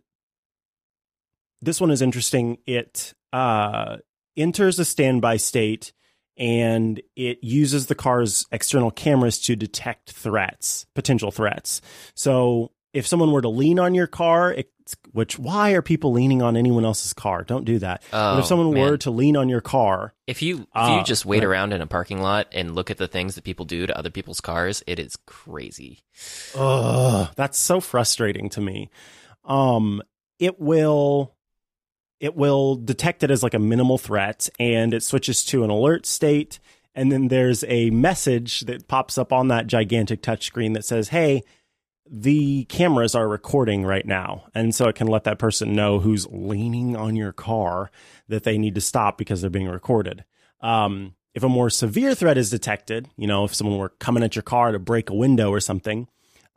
this one is interesting. It uh, enters a standby state and it uses the car's external cameras to detect threats, potential threats. So if someone were to lean on your car, which why are people leaning on anyone else's car? Don't do that. Oh, but if someone man. were to lean on your car, If you if Ah, you just wait right. around in a parking lot and look at the things that people do to other people's cars, it is crazy. Ugh, that's so frustrating to me. Um, it will, it will detect it as like a minimal threat, and it switches to an alert state, and then there's a message that pops up on that gigantic touchscreen that says, "Hey." The cameras are recording right now. And so it can let that person know who's leaning on your car that they need to stop because they're being recorded. Um, if a more severe threat is detected, you know, if someone were coming at your car to break a window or something,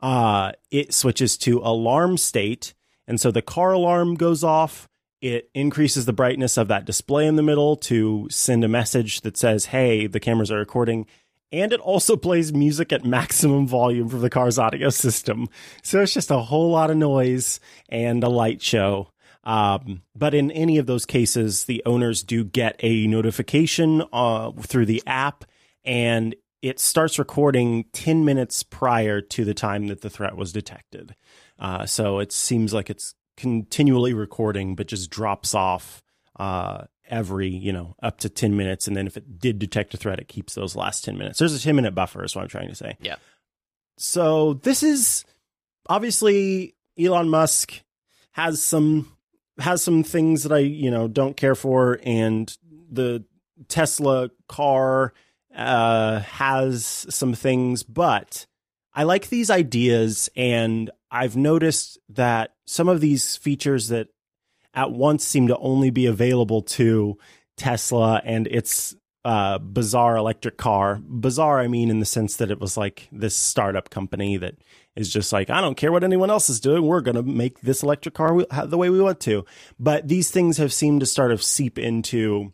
uh, it switches to alarm state. And so the car alarm goes off. It increases the brightness of that display in the middle to send a message that says, hey, the cameras are recording. And it also plays music at maximum volume from the car's audio system. So it's just a whole lot of noise and a light show. Um, but in any of those cases, the owners do get a notification uh, through the app and it starts recording 10 minutes prior to the time that the threat was detected. Uh, so it seems like it's continually recording, but just drops off uh, every, you know, up to 10 minutes. And then if it did detect a threat, it keeps those last 10 minutes. There's a 10 minute buffer, is what I'm trying to say. Yeah. So this is obviously Elon Musk has some has some things that I, you know, don't care for and the Tesla car uh has some things, but I like these ideas and I've noticed that some of these features that at once seem to only be available to Tesla and its uh, bizarre electric car. Bizarre, I mean, in the sense that it was like this startup company that is just like, I don't care what anyone else is doing. We're going to make this electric car the way we want to. But these things have seemed to start of seep into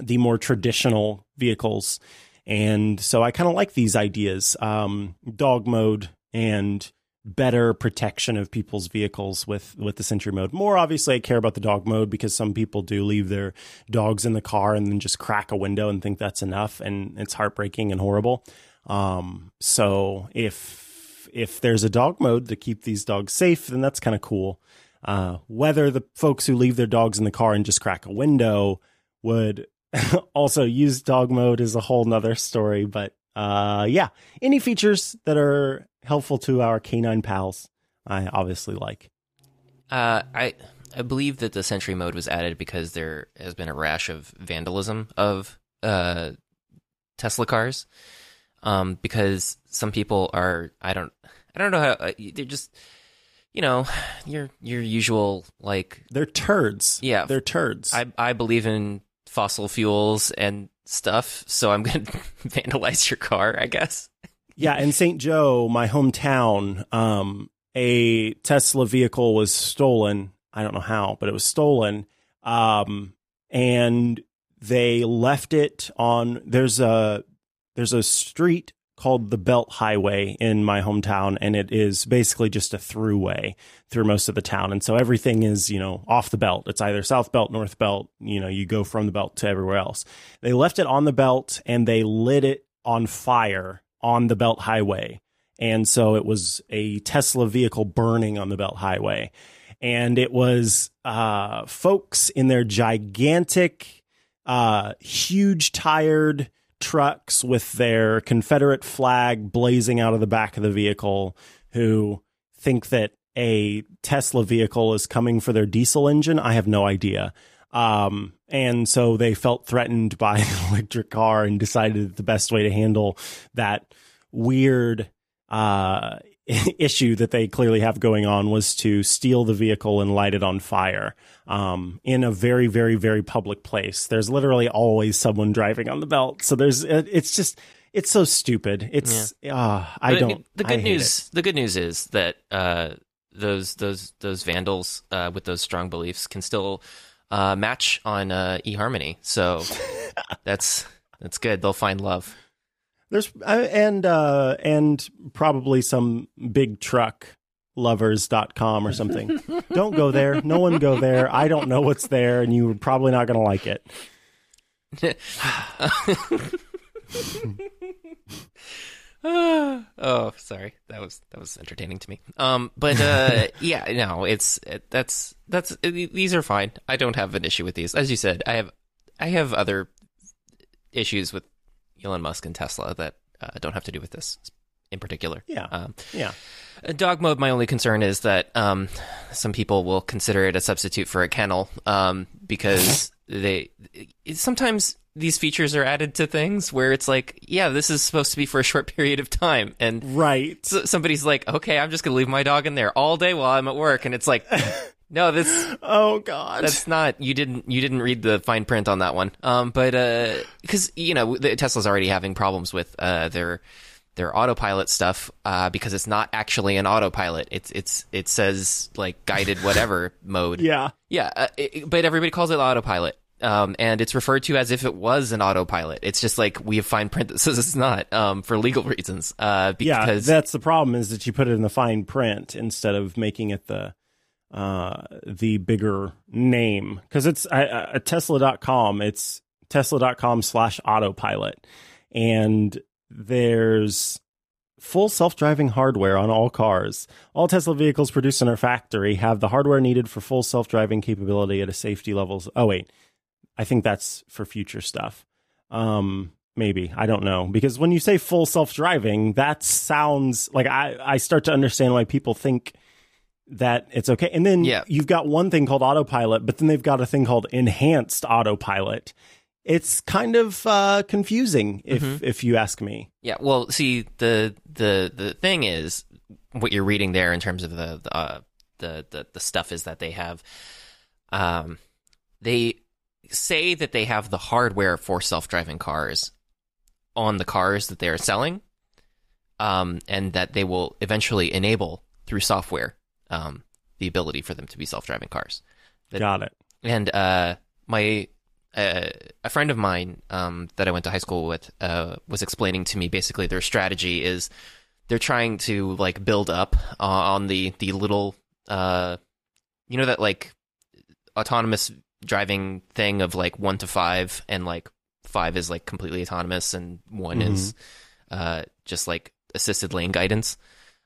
the more traditional vehicles. And so I kind of like these ideas um, dog mode and better protection of people's vehicles with with the Sentry mode. More obviously, I care about the dog mode because some people do leave their dogs in the car and then just crack a window and think that's enough, and it's heartbreaking and horrible. Um, so if if there's a dog mode to keep these dogs safe, then that's kind of cool. Uh, whether the folks who leave their dogs in the car and just crack a window would also use dog mode is a whole nother story. But uh, yeah, any features that are helpful to our canine pals, I obviously like. Uh, I I believe that the Sentry mode was added because there has been a rash of vandalism of uh, Tesla cars. Um, because some people are I don't I don't know how uh, they're just you know your your usual like They're turds. Yeah. they're turds. I I believe in fossil fuels and stuff, so I'm gonna vandalize your car, I guess. yeah, in St. Joe, my hometown, um, a Tesla vehicle was stolen. I don't know how, but it was stolen. Um, and they left it on. There's a there's a street called the Belt Highway in my hometown, and it is basically just a throughway through most of the town. And so everything is, you know, off the belt. It's either South Belt, North Belt, you know, you go from the belt to everywhere else. They left it on the belt and they lit it on fire on the Belt Highway. And so it was a Tesla vehicle burning on the Belt Highway. And it was uh, folks in their gigantic, uh, huge tired trucks with their Confederate flag blazing out of the back of the vehicle who think that a Tesla vehicle is coming for their diesel engine. I have no idea. Um, and so they felt threatened by an electric car and decided the best way to handle that weird uh, issue that they clearly have going on was to steal the vehicle and light it on fire um, in a very, very, very public place. There's literally always someone driving on the belt. So there's, it's just, it's so stupid. It's, yeah. uh, I but don't. The good news, it. the good news is that uh, those those those vandals uh, with those strong beliefs can still uh, match on uh, eHarmony. So that's that's good. They'll find love. There's and uh, and probably some big truck lovers.com or something. don't go there. No one go there. I don't know what's there and you're probably not going to like it. oh, sorry. That was that was entertaining to me. Um, but uh, yeah, no, it's it, that's that's these are fine. I don't have an issue with these. As you said, I have I have other issues with Elon Musk and Tesla that uh, don't have to do with this in particular. Yeah. Um, yeah. Dog mode. My only concern is that um, some people will consider it a substitute for a kennel um, because they sometimes these features are added to things where it's like, yeah, this is supposed to be for a short period of time, and right. So somebody's like, okay, I'm just gonna leave my dog in there all day while I'm at work, and it's like. No, this. Oh God, that's not. You didn't. You didn't read the fine print on that one. Um, but uh, because you know Tesla's already having problems with uh their their autopilot stuff uh because it's not actually an autopilot. It's it's it says like guided whatever mode. Yeah, yeah. Uh, it, but everybody calls it autopilot. Um, and it's referred to as if it was an autopilot. It's just like we have fine print that says it's not, um, for legal reasons. Uh, because yeah, that's the problem is that you put it in the fine print instead of making it the, uh, the bigger name. Because it's uh, tesla.com it's tesla.com slash autopilot. And there's full self-driving hardware on all cars. All tesla vehicles produced in our factory have the hardware needed for full self-driving capability at a safety levels oh wait. I think that's for future stuff. Um maybe. I don't know. Because when you say full self-driving that sounds like i i start to understand why people think that it's okay. And then yeah. you've got one thing called autopilot, but then they've got a thing called enhanced autopilot. It's kind of uh, confusing if mm-hmm. if you ask me. Yeah. Well, see the the the thing is what you're reading there in terms of the the uh, the, the, the stuff is that they have um they say that they have the hardware for self-driving cars on the cars that they're selling um and that they will eventually enable through software um, the ability for them to be self-driving cars. That, Got it. And uh, my uh, a friend of mine um, that I went to high school with uh, was explaining to me basically their strategy is they're trying to like build up uh, on the the little uh, you know that like autonomous driving thing of like one to five and like five is like completely autonomous and one mm-hmm. is uh, just like assisted lane guidance.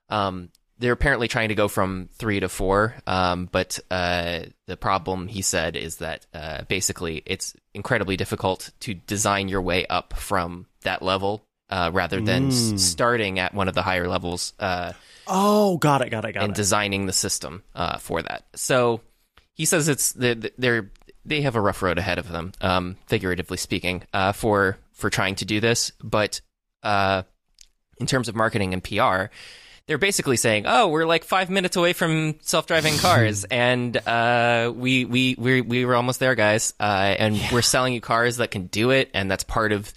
Um, they're apparently trying to go from three to four. Um, but uh, the problem, he said, is that uh, basically it's incredibly difficult to design your way up from that level uh, rather than mm. s- starting at one of the higher levels. Uh, oh, got it, got it, got and it. And designing the system uh, for that. So he says it's they're, they're they have a rough road ahead of them, um, figuratively speaking, uh, for for trying to do this. But in terms of marketing and PR they're basically saying, "Oh, we're like five minutes away from self-driving cars, and uh, we we we we were almost there, guys, uh, and yeah. we're selling you cars that can do it, and that's part of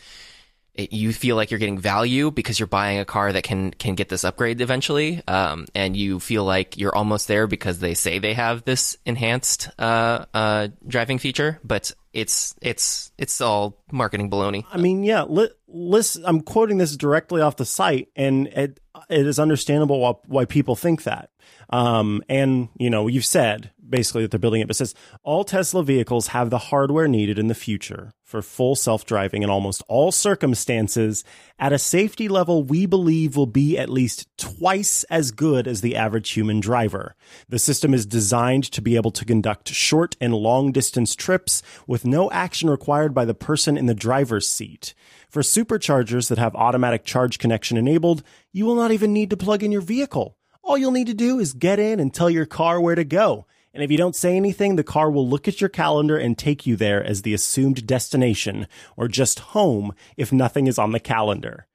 it, you feel like you're getting value because you're buying a car that can can get this upgrade eventually, um, and you feel like you're almost there because they say they have this enhanced uh, uh, driving feature, but it's it's it's all marketing baloney. I mean, yeah, li- listen, I'm quoting this directly off the site, and it it is understandable why, why people think that. Um, and you know, you've said basically that they're building it, but says all Tesla vehicles have the hardware needed in the future for full self-driving in almost all circumstances at a safety level we believe will be at least twice as good as the average human driver. The system is designed to be able to conduct short and long distance trips with no action required by the person in the driver's seat. For superchargers that have automatic charge connection enabled, you will not even need to plug in your vehicle. All you'll need to do is get in and tell your car where to go. And if you don't say anything, the car will look at your calendar and take you there as the assumed destination or just home if nothing is on the calendar.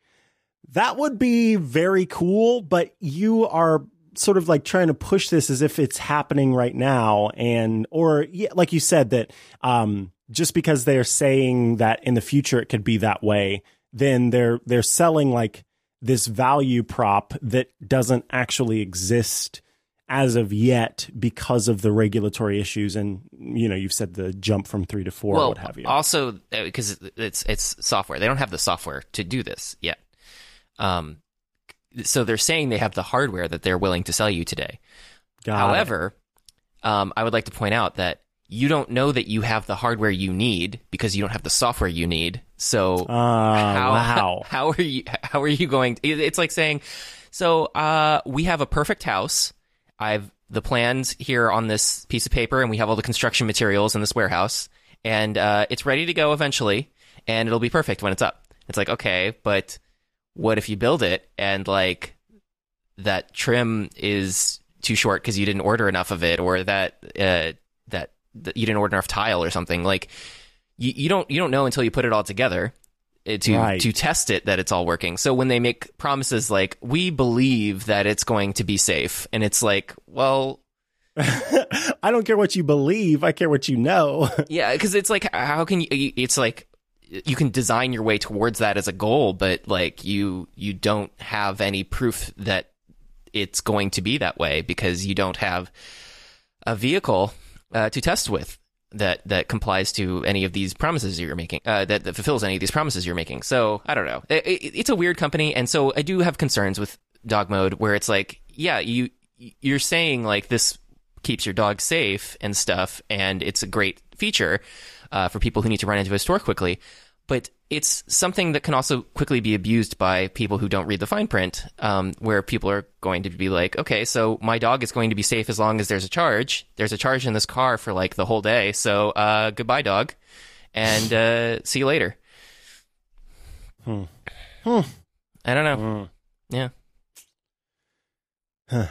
That would be very cool, but you are sort of like trying to push this as if it's happening right now and or yeah, like you said that um just because they're saying that in the future it could be that way, then they're they're selling like this value prop that doesn't actually exist as of yet because of the regulatory issues and you know you've said the jump from 3 to 4 well, what have you Also, because it's it's software, they don't have the software to do this yet. Um, so they're saying they have the hardware that they're willing to sell you today. Got. However, um, I would like to point out that you don't know that you have the hardware you need because you don't have the software you need. So Ah, how wow. how are you how are you going? To, it's like saying, so uh, we have a perfect house. I've the plans here on this piece of paper, and we have all the construction materials in this warehouse, and uh, it's ready to go eventually, and it'll be perfect when it's up. It's like okay, but what if you build it and like that trim is too short because you didn't order enough of it, or that uh, that, that you didn't order enough tile or something? Like you, you don't you don't know until you put it all together to Right. to test it that it's all working. So when they make promises like we believe that it's going to be safe, and it's like, well, I don't care what you believe. I care what you know. yeah, because it's like how can you? It's like you can design your way towards that as a goal, but like you you don't have any proof that it's going to be that way because you don't have a vehicle uh, to test with that that complies to any of these promises you're making uh, that, that fulfills any of these promises you're making. So i don't know. It, it- it's a weird company and so i do have concerns with dog mode where it's like yeah you you're saying like this keeps your dog safe and stuff and it's a great feature uh, for people who need to run into a store quickly but it's something that can also quickly be abused by people who don't read the fine print, um, where people are going to be like, okay, so my dog is going to be safe as long as there's a charge. There's a charge in this car for like the whole day. So, uh, goodbye, dog. And, uh, see you later. Hmm. Hmm. I don't know. Yeah.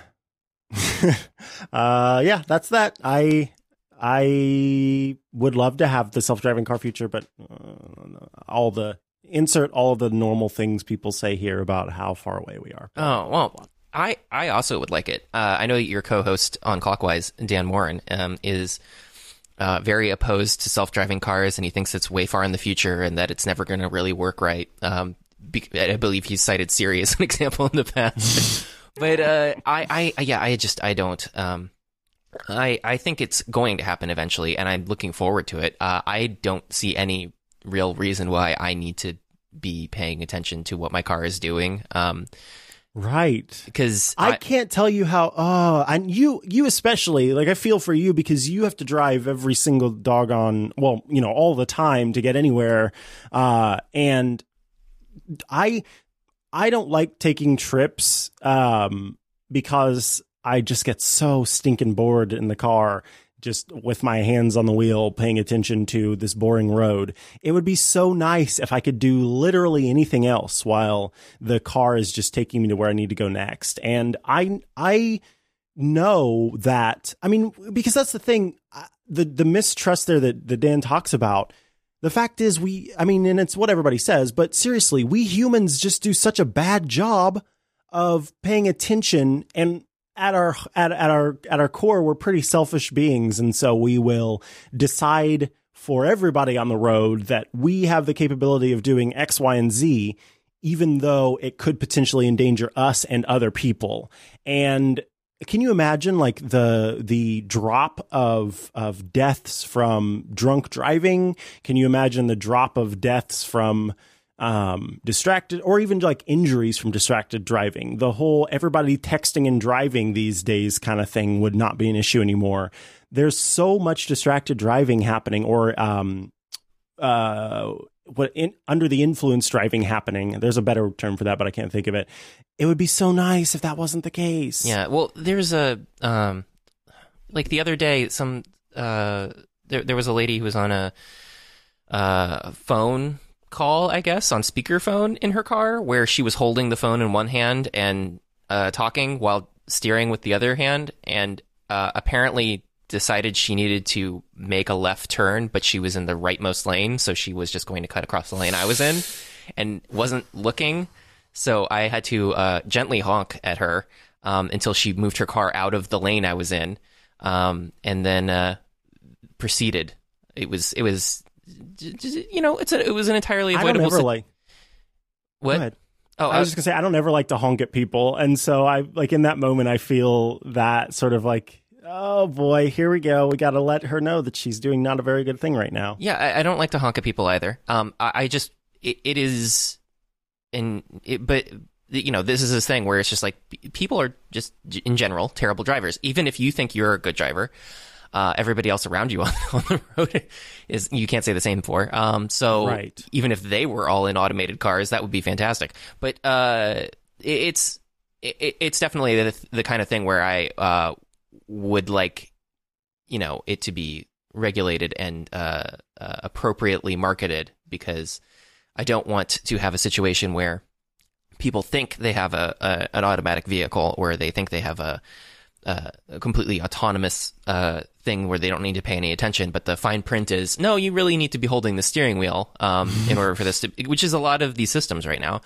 uh, yeah, that's that. I I would love to have the self driving car feature, but uh, all the insert all the normal things people say here about how far away we are. Oh well, I I also would like it. Uh, I know your co-host on Clockwise, Dan Moren, um, is uh, very opposed to self-driving cars, and he thinks it's way far in the future and that it's never going to really work right. Um, be- I believe he's cited Siri as an example in the past. but uh, I, I, yeah, I just I don't. Um, I I think it's going to happen eventually, and I'm looking forward to it. Uh, I don't see any real reason why I need to be paying attention to what my car is doing. Um, Right. because I can't tell you how. Oh, and you, you especially. Like I feel for you because you have to drive every single doggone. Well, you know, all the time to get anywhere. Uh, and I, I don't like taking trips. Um, because I just get so stinking bored in the car. Just with my hands on the wheel, paying attention to this boring road. It would be so nice if I could do literally anything else while the car is just taking me to where I need to go next. And I, I know that, I mean, because that's the thing, the, the mistrust there that, that Dan talks about. The fact is, we, I mean, and it's what everybody says, but seriously, we humans just do such a bad job of paying attention and at our at, at our at our core we're pretty selfish beings and so we will decide for everybody on the road that we have the capability of doing X, Y, and Z, even though it could potentially endanger us and other people. And can you imagine like the the drop of of deaths from drunk driving? Can you imagine the drop of deaths from um, distracted or even like injuries from distracted driving? The whole everybody texting and driving these days kind of thing would not be an issue anymore. There's so much distracted driving happening, or um, uh, what in, under the influence driving happening. There's a better term for that, but I can't think of it. It would be so nice if that wasn't the case. Yeah. Well, there's a um, like the other day, some uh, there there was a lady who was on a uh phone call, I guess, on speakerphone in her car, where she was holding the phone in one hand and uh, talking while steering with the other hand, and uh, apparently decided she needed to make a left turn, but she was in the rightmost lane, so she was just going to cut across the lane I was in, and wasn't looking. So I had to uh, gently honk at her um, until she moved her car out of the lane I was in, um, and then uh, proceeded. It was it was you know it's a, it was an entirely avoidable. I don't ever like. What? Oh, I was just gonna say I don't ever like to honk at people, and so I like in that moment I feel that sort of like oh boy, here we go. We got to let her know that she's doing not a very good thing right now. Yeah, I, I don't like to honk at people either. Um, I, I just it, it is, and it, but you know, this is this thing where it's just like people are just in general terrible drivers. Even if you think you're a good driver, uh, everybody else around you on, on, the road is you can't say the same for. Um, so right. even if they were all in automated cars, that would be fantastic. But uh, it, it's it, it's definitely the, the kind of thing where I uh, would like, you know, it to be regulated and uh, uh, appropriately marketed because I don't want to have a situation where people think they have a, a an automatic vehicle or they think they have a, a completely autonomous uh, thing where they don't need to pay any attention, but the fine print is no, you really need to be holding the steering wheel um, in order for this to, which is a lot of these systems right now.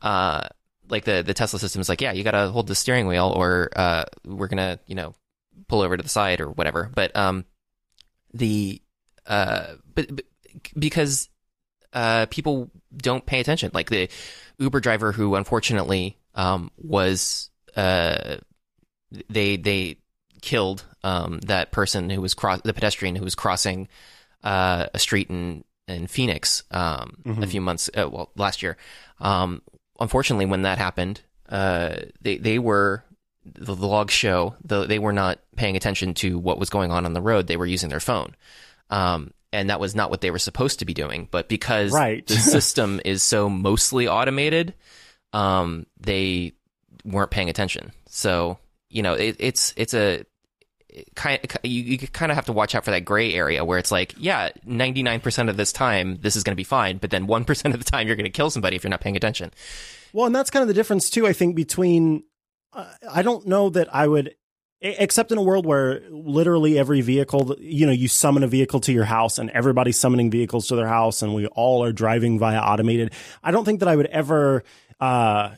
Uh, like the the Tesla system is like, yeah, you got to hold the steering wheel, or uh, we're gonna, you know, pull over to the side or whatever. But um, the uh, but, but because uh, people don't pay attention, like the Uber driver who unfortunately um was uh they they killed um that person who was cross the pedestrian who was crossing uh a street in in Phoenix um mm-hmm. a few months uh, well last year um unfortunately when that happened uh they they were the, the logs show the, they were not paying attention to what was going on on the road. They were using their phone. Um, and that was not what they were supposed to be doing. But because right. the system is so mostly automated, um, they weren't paying attention. So you know, it, it's it's a kind you, you kind of have to watch out for that gray area where it's like, yeah, 99% of this time this is going to be fine, but then 1% of the time you're going to kill somebody if you're not paying attention. Well, and that's kind of the difference too, I think, between I don't know that I would except in a world where literally every vehicle you know you summon a vehicle to your house and everybody's summoning vehicles to their house and we all are driving via automated i don't think that i would ever uh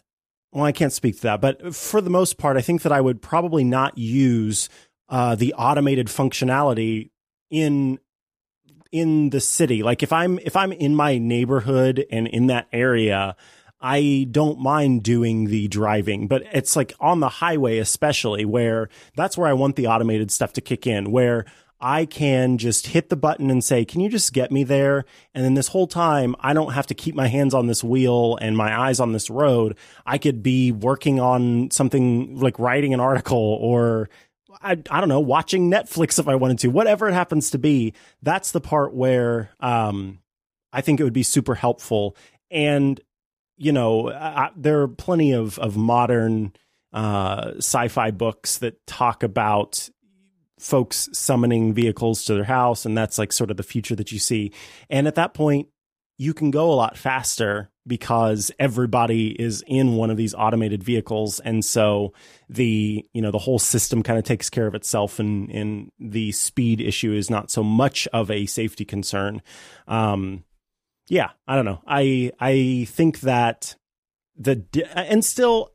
well i can't speak to that but for the most part i think that i would probably not use uh the automated functionality in in the city. Like if i'm if i'm in my neighborhood and in that area I don't mind doing the driving, but it's like on the highway, especially where that's where I want the automated stuff to kick in, where I can just hit the button and say, can you just get me there? And then this whole time, I don't have to keep my hands on this wheel and my eyes on this road. I could be working on something like writing an article or I, I don't know, watching Netflix if I wanted to, whatever it happens to be. That's the part where, um, I think it would be super helpful. And you know, I, there are plenty of of modern uh, sci-fi books that talk about folks summoning vehicles to their house, and that's like sort of the future that you see. And at that point, you can go a lot faster because everybody is in one of these automated vehicles and so the you know the whole system kind of takes care of itself and and the speed issue is not so much of a safety concern um yeah, I don't know. I I think that the and still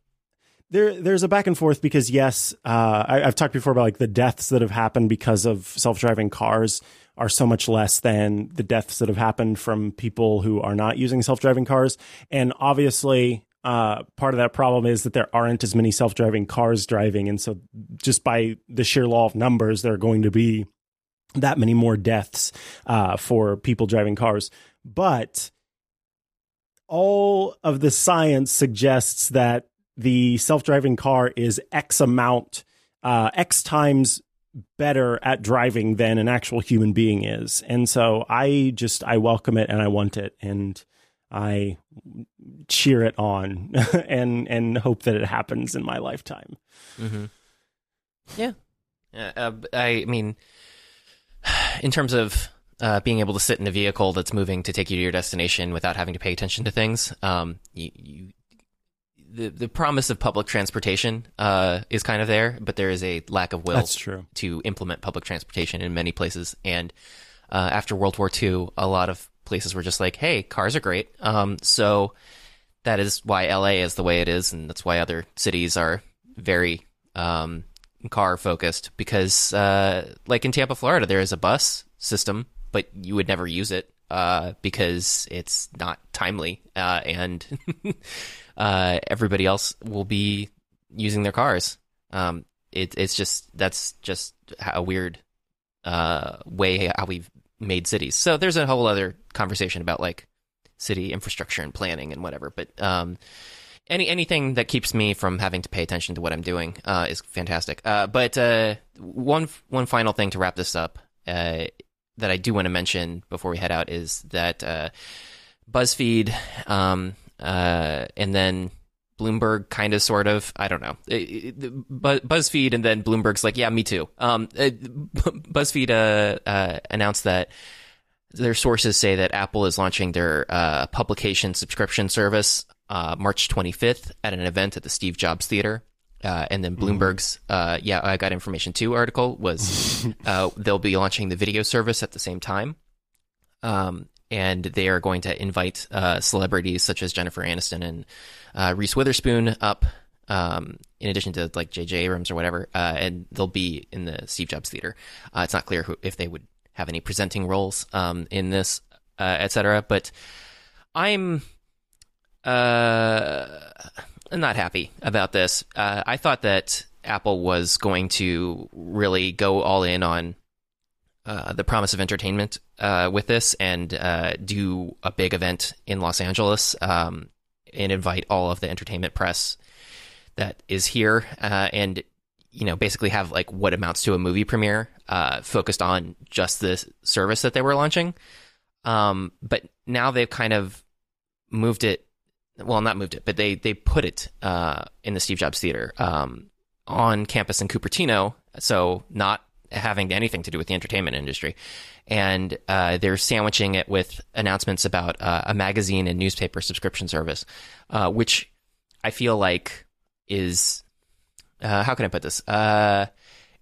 there there's a back and forth because yes, uh, I, have talked before about like the deaths that have happened because of self driving cars. are so much less than the deaths that have happened from people who are not using self-driving cars. And obviously, uh, part of that problem is that there aren't as many self-driving cars driving, and so just by the sheer law of numbers, there are going to be that many more deaths uh, for people driving cars. But all of the science suggests that the self-driving car is X amount, uh, X times better at driving than an actual human being is. And so I just I welcome it and I want it and I cheer it on and and hope that it happens in my lifetime. Mm-hmm. Yeah, uh, I mean, in terms of uh, being able to sit in a vehicle that's moving to take you to your destination without having to pay attention to things, um, you, you the the promise of public transportation uh, is kind of there, but there is a lack of will That's true. to implement public transportation in many places. And uh, after World War II, a lot of places were just like, "Hey, cars are great." Um, so that is why LA is the way it is, and that's why other cities are very um, car focused. Because, uh, like in Tampa, Florida, there is a bus system, but you would never use it uh, because it's not timely uh, and uh, everybody else will be using their cars. Um, it, it's just that's just a weird uh, way how we've made cities. So there's a whole other conversation about like city infrastructure and planning and whatever. But um, any anything that keeps me from having to pay attention to what I'm doing uh, is fantastic. Uh, but uh, one one final thing to wrap this up uh, that I do want to mention before we head out is that uh, BuzzFeed um, uh, and then Bloomberg, kind of, sort of. I don't know. BuzzFeed and then Bloomberg's like, yeah, me too. Um, BuzzFeed uh, uh, announced that their sources say that Apple is launching their uh, publication subscription service uh, March 25th at an event at the Steve Jobs Theater. Uh, and then Bloomberg's, uh, yeah, I got information too article was uh, they'll be launching the video service at the same time. Um, and they are going to invite uh, celebrities such as Jennifer Aniston and uh, Reese Witherspoon up, um, in addition to like J.J. Abrams or whatever, uh, and they'll be in the Steve Jobs Theater. it's not clear who, if they would have any presenting roles um, in this, etc. But I'm not happy about this. Uh, I thought that Apple was going to really go all in on uh, the promise of entertainment uh, with this and uh, do a big event in Los Angeles um, and invite all of the entertainment press that is here uh, and you know basically have like what amounts to a movie premiere uh, focused on just the service that they were launching. Um, but now they've kind of moved it well, not moved it, but they they put it in the Steve Jobs Theater um, on campus in Cupertino, so not having anything to do with the entertainment industry, and uh, they're sandwiching it with announcements about uh, a magazine and newspaper subscription service, uh, which I feel like is uh, how can I put this? Uh,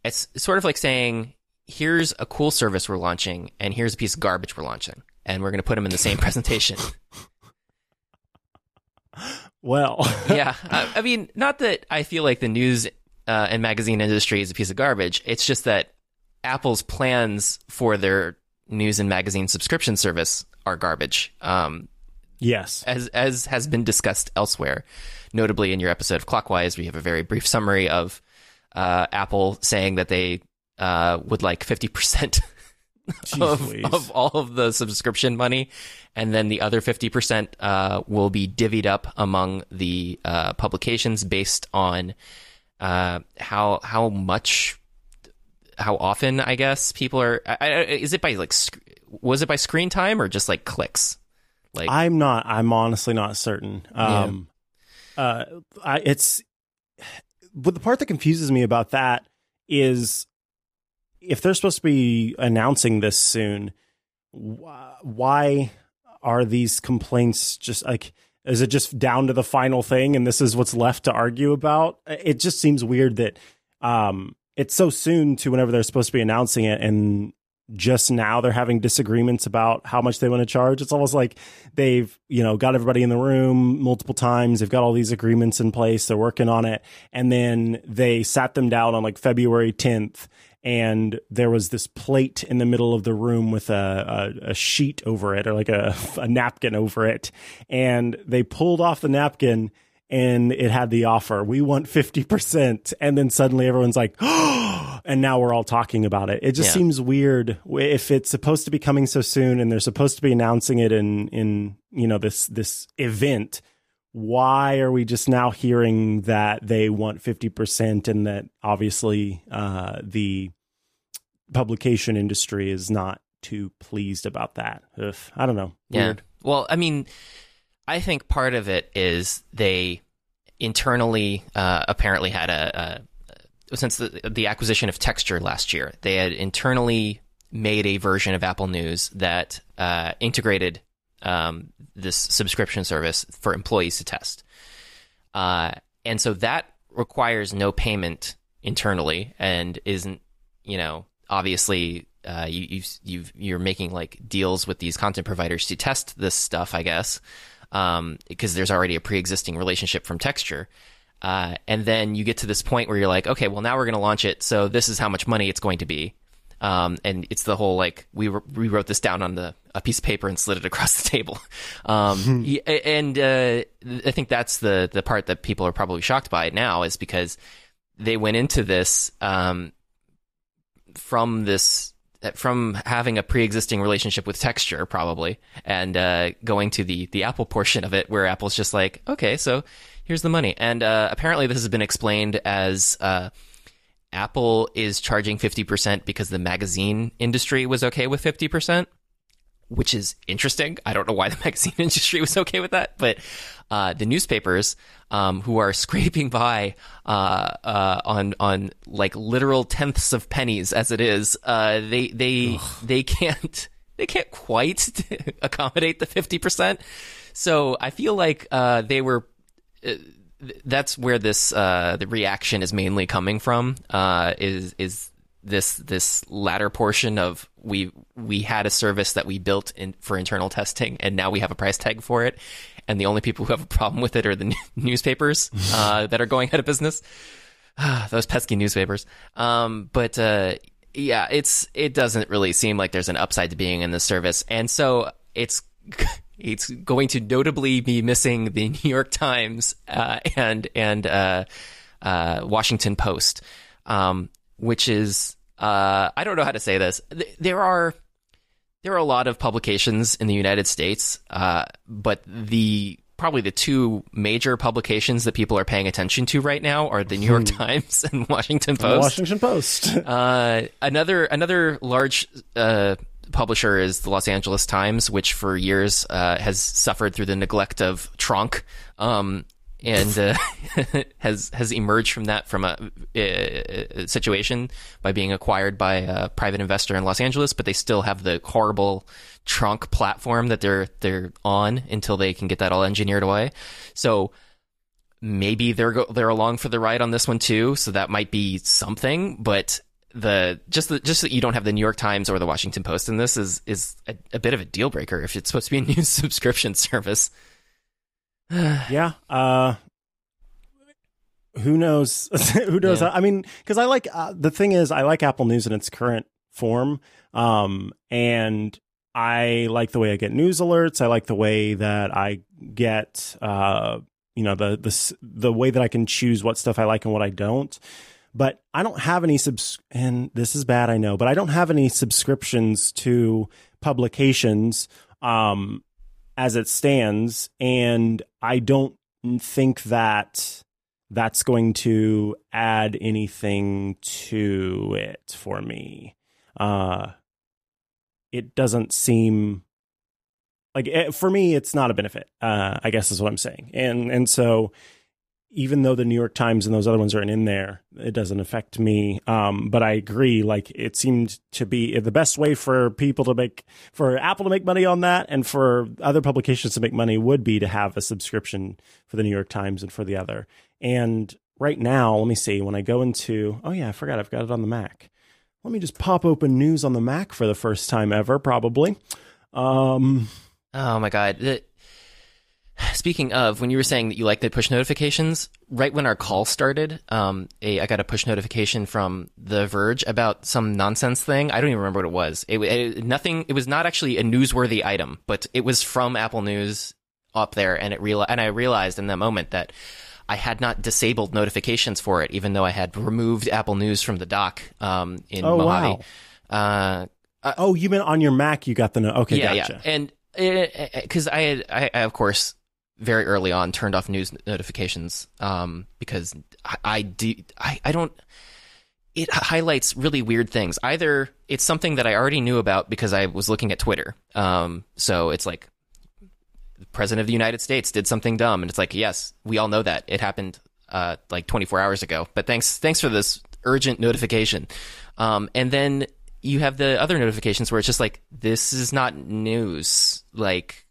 it's sort of like saying, "Here's a cool service we're launching, and here's a piece of garbage we're launching." And we're going to put them in the same presentation. Well, yeah. I, I, mean, not that I feel like the news uh, and magazine industry is a piece of garbage. It's just that Apple's plans for their news and magazine subscription service are garbage. Um, yes, as as has been discussed elsewhere, notably in your episode of Clockwise, we have a very brief summary of uh, Apple saying that they uh, would like fifty percent of, of, all of the subscription money, and then the other fifty percent uh, will be divvied up among the uh, publications based on uh, how how much, how often I guess people are. I, I, is it by like was it by screen time or just like clicks? Like I'm not. I'm honestly not certain. Um, yeah. uh, I, it's but the part that confuses me about that is if they're supposed to be announcing this soon, why are these complaints just like is it just down to the final thing and this is what's left to argue about? It just seems weird that um, it's so soon to whenever they're supposed to be announcing it and just now they're having disagreements about how much they want to charge. It's almost like they've, you know, got everybody in the room multiple times. They've got all these agreements in place. They're working on it. And then they sat them down on like February 10th and there was this plate in the middle of the room with a, a, a sheet over it or like a, a napkin over it. And they pulled off the napkin and it had the offer. We want 50%. And then suddenly everyone's like, oh, and now we're all talking about it. It just Yeah. seems weird if it's supposed to be coming so soon and they're supposed to be announcing it in, in, you know, this, this event. Why are we just now hearing that they want 50% and that obviously, uh, the publication industry is not too pleased about that? Ugh, I don't know. Yeah. Weird. Well, I mean, I think part of it is they internally uh, apparently had a, a since the the acquisition of Texture last year, they had internally made a version of Apple News that uh, integrated um, this subscription service for employees to test, uh, and so that requires no payment internally and isn't you know obviously uh, you you've, you've you're making like deals with these content providers to test this stuff I guess um, because there's already a pre-existing relationship from texture uh, and then you get to this point where you're like okay well now we're going to launch it so this is how much money it's going to be um, and it's the whole like we re- we wrote this down on the a piece of paper and slid it across the table. Um, and uh, I think that's the the part that people are probably shocked by now is because they went into this um, from this from having a pre-existing relationship with texture probably and uh, going to the the apple portion of it where apple's just like okay so here's the money. And uh, apparently this has been explained as uh, apple is charging 50% because the magazine industry was okay with 50% which is interesting. I don't know why the magazine industry was okay with that, but uh, the newspapers, um, who are scraping by uh, uh, on on like literal tenths of pennies as it is, uh, they they they can't they can't quite accommodate the fifty percent. So I feel like uh, they were. Uh, that's where this uh, the reaction is mainly coming from. Uh, is is this this latter portion of we we had a service that we built in for internal testing and now we have a price tag for it. And the only people who have a problem with it are the n- newspapers uh, that are going out of business. Those pesky newspapers. Um, but uh, yeah it's it doesn't really seem like there's an upside to being in this service. And so it's it's going to notably be missing the New York Times uh, and and uh, uh, Washington Post. Um, which is uh, I don't know how to say this. There are there are a lot of publications in the United States, uh, but the probably the two major publications that people are paying attention to right now are the New York Times and Washington Post. The. Washington Post. Uh, another another large uh, publisher is the Los Angeles Times, which for years uh, has suffered through the neglect of Tronc, um, and uh, has has emerged from that from a, a, a situation by being acquired by a private investor in Los Angeles. But they still have the horrible Tronc platform that they're they're on until they can get that all engineered away. So maybe they're go- they're along for the ride on this one too, so that might be something. But the just the, just that you don't have the New York Times or the Washington Post in this is is a, a bit of a deal breaker if it's supposed to be a news subscription service. yeah. Uh, who knows? who knows? Yeah. I mean, because I like uh, the thing is, I like Apple News in its current form, um, and I like the way I get news alerts. I like the way that I get, uh, you know, the the the way that I can choose what stuff I like and what I don't. But I don't have any subs, and this is bad, I know, but I don't have any subscriptions to publications. Um, as it stands, and I don't think that that's going to add anything to it for me. Uh, it doesn't seem like it, for me, it's not a benefit. Uh, I guess is what I'm saying, and and so even though the New York Times and those other ones aren't in there, it doesn't affect me. Um, but I agree. Like it seemed to be the best way for people to make, for Apple to make money on that, and for other publications to make money would be to have a subscription for the New York Times and for the other. And right now, let me see. When I go into, oh yeah, I forgot I've got it on the Mac. Let me just pop open news on the Mac for the first time ever, probably. Um, Oh my god. Speaking of, when you were saying that you like the push notifications, right when our call started, um, a, I got a push notification from The Verge about some nonsense thing. I don't even remember what it was. It, it nothing. It was not actually a newsworthy item, but it was from Apple News up there, and it real and I realized in that moment that I had not disabled notifications for it, even though I had removed Apple News from the dock um, in Oh, Mojave. wow. Uh, oh, you meant on your Mac you got the no. Okay, yeah, gotcha. yeah, and because I had, I, I of course very early on turned off news notifications um, because I, I do I, I don't. It highlights really weird things. Either it's something that I already knew about because I was looking at Twitter. Um, so it's like the president of the United States did something dumb, and it's like, yes, we all know that it happened uh, like 24 hours ago. But thanks, thanks for this urgent notification. Um, and then you have the other notifications where it's just like, this is not news. Like,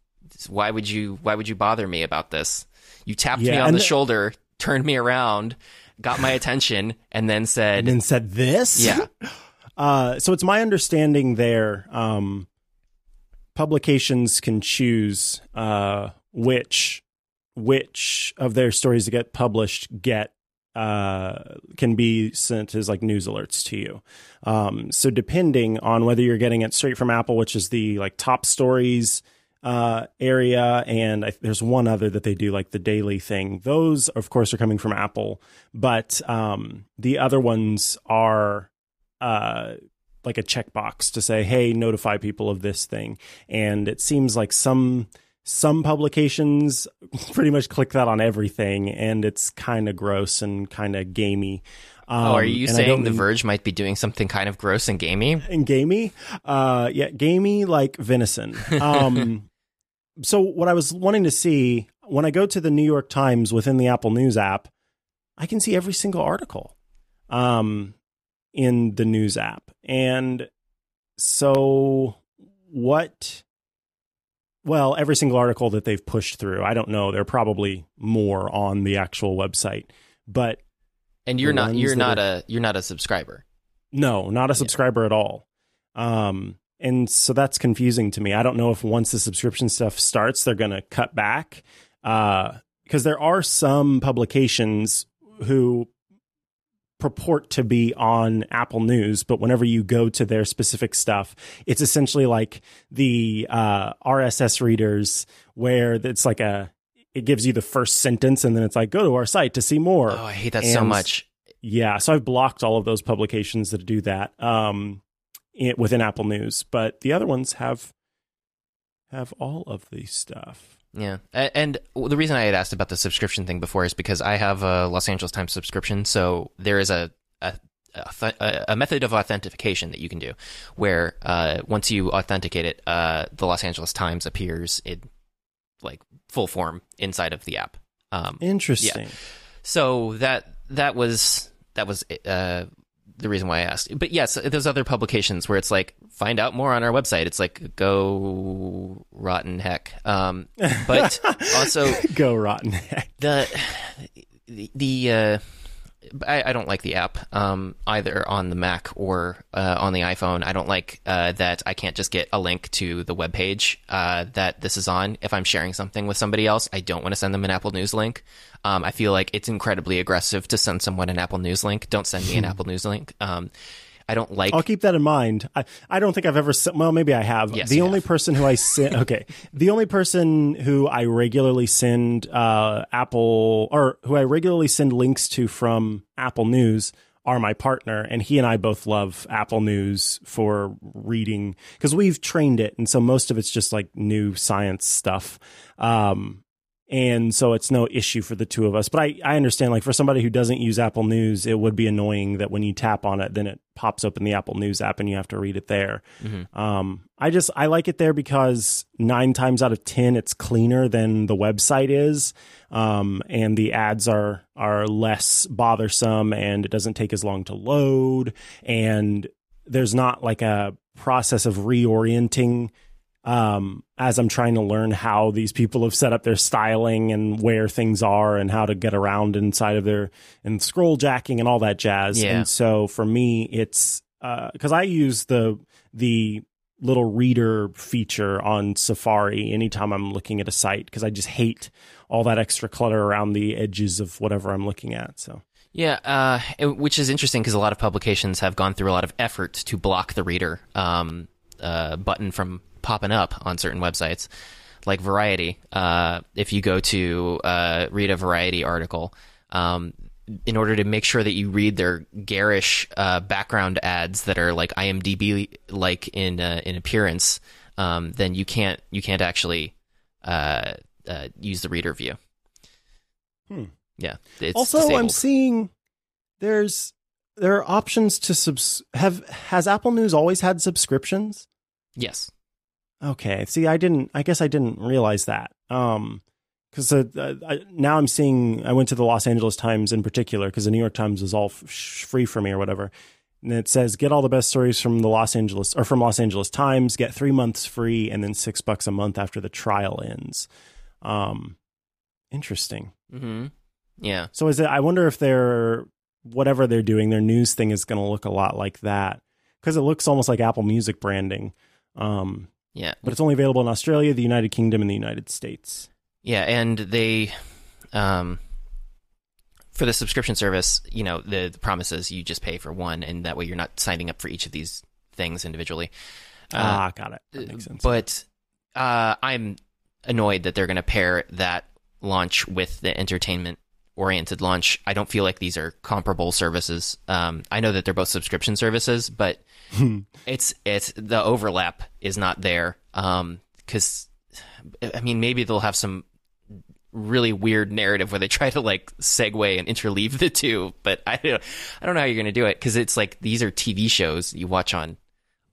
why would you, why would you bother me about this? You tapped me on the the- shoulder, turned me around, got my attention, and then said, and then said this. yeah, Uh, so it's my understanding there, um, publications can choose uh, which which of their stories that get published get uh, can be sent as like news alerts to you. Um, so depending on whether you're getting it straight from Apple, which is the like top stories uh, area, and I, there's one other that they do like the daily thing. Those, of course, are coming from Apple, but um, the other ones are uh, like a checkbox to say, "Hey, notify people of this thing." And it seems like some some publications pretty much click that on everything, and it's kind of gross and kind of gamey. Um, oh, are you saying The mean- Verge might be doing something kind of gross and gamey? and gamey. Uh, yeah, gamey like venison. Um, so what I was wanting to see when I go to the New York Times within the Apple News app, I can see every single article, um, in the news app, and so what? Well, every single article that they've pushed through, I don't know. There are probably more on the actual website, but And you're not, you're not are- a, you're not a subscriber. No, not a subscriber at all. Um, and so that's confusing to me. I don't know if once the subscription stuff starts, they're going to cut back. Uh, because there are some publications who purport to be on Apple News, but whenever you go to their specific stuff, it's essentially like the uh, RSS readers, where it's like a it gives you the first sentence, and then it's like go to our site to see more. Oh, I hate that so much. Yeah, so I've blocked all of those publications that do that um, within Apple News, but the other ones have have all of the stuff. Yeah, and the reason I had asked about the subscription thing before is because I have a Los Angeles Times subscription, so there is a a, a, a method of authentication that you can do, where uh, once you authenticate it, uh, the Los Angeles Times appears in like full form inside of the app. Um, Interesting. so that that was that was uh, the reason why I asked. But yes, there's other publications where it's like find out more on our website. It's like go rotten heck. Um, but also Go rotten heck. the the, the uh, I, I don't like the app um, either on the Mac or uh, on the iPhone. I don't like uh, that I can't just get a link to the web page uh, that this is on. If I'm sharing something with somebody else, I don't want to send them an Apple News link. Um, I feel like it's incredibly aggressive to send someone an Apple News link. Don't send me an Apple News link. Um, I don't like. I'll keep that in mind. I, I don't think I've ever sent, well, maybe I have. Yes, the only have. person who I send, okay, the only person who I regularly send uh, Apple or who I regularly send links to from Apple News are my partner, and he and I both love Apple News for reading because we've trained it, and so most of it's just like new science stuff. Um, and so it's no issue for the two of us. But I, I understand, like for somebody who doesn't use Apple News, it would be annoying that when you tap on it, then it pops up in the Apple News app and you have to read it there. Mhm. Um, I just I like it there because nine times out of ten, it's cleaner than the website is, um, and the ads are are less bothersome, and it doesn't take as long to load, and there's not like a process of reorienting um, as I'm trying to learn how these people have set up their styling and where things are and how to get around inside of their and scroll jacking and all that jazz. Yeah. And so for me, it's because I use the the little reader feature on Safari anytime I'm looking at a site because I just hate all that extra clutter around the edges of whatever I'm looking at. So Yeah, uh, which is interesting because a lot of publications have gone through a lot of effort to block the reader um, uh, button from popping up on certain websites, like Variety. Uh, if you go to uh, read a Variety article, um, in order to make sure that you read their garish uh, background ads that are like IMDb like in uh, in appearance, um, then you can't you can't actually uh, uh, use the reader view. Hmm. Yeah. It's also, I'm seeing there's there are options to subs. Have has Apple News always had subscriptions? yes. Okay. See, I didn't. I guess I didn't realize that. Um, because uh, I- now I'm seeing. I went to the Los Angeles Times in particular because the New York Times is all f- free for me or whatever, and it says get all the best stories from the Los Angeles or from Los Angeles Times. Get three months free and then six bucks a month after the trial ends. Um, interesting. Mm-hmm. Yeah. So is it? I wonder if they're whatever they're doing, their news thing is going to look a lot like that because it looks almost like Apple Music branding. Um, Yeah. but it's only available in Australia, the United Kingdom, and the United States. Yeah. And they, um, for the subscription service, you know, the, the promise is you just pay for one, and that way you're not signing up for each of these things individually. Uh, ah, got it. That makes sense. But uh, I'm annoyed that they're going to pair that launch with the entertainment oriented launch. I don't feel like these are comparable services. Um, I know that they're both subscription services, but it's it's the overlap is not there. Um, because I mean, maybe they'll have some really weird narrative where they try to like segue and interleave the two, but I don't I don't know how you're going to do it because it's like these are TV shows you watch on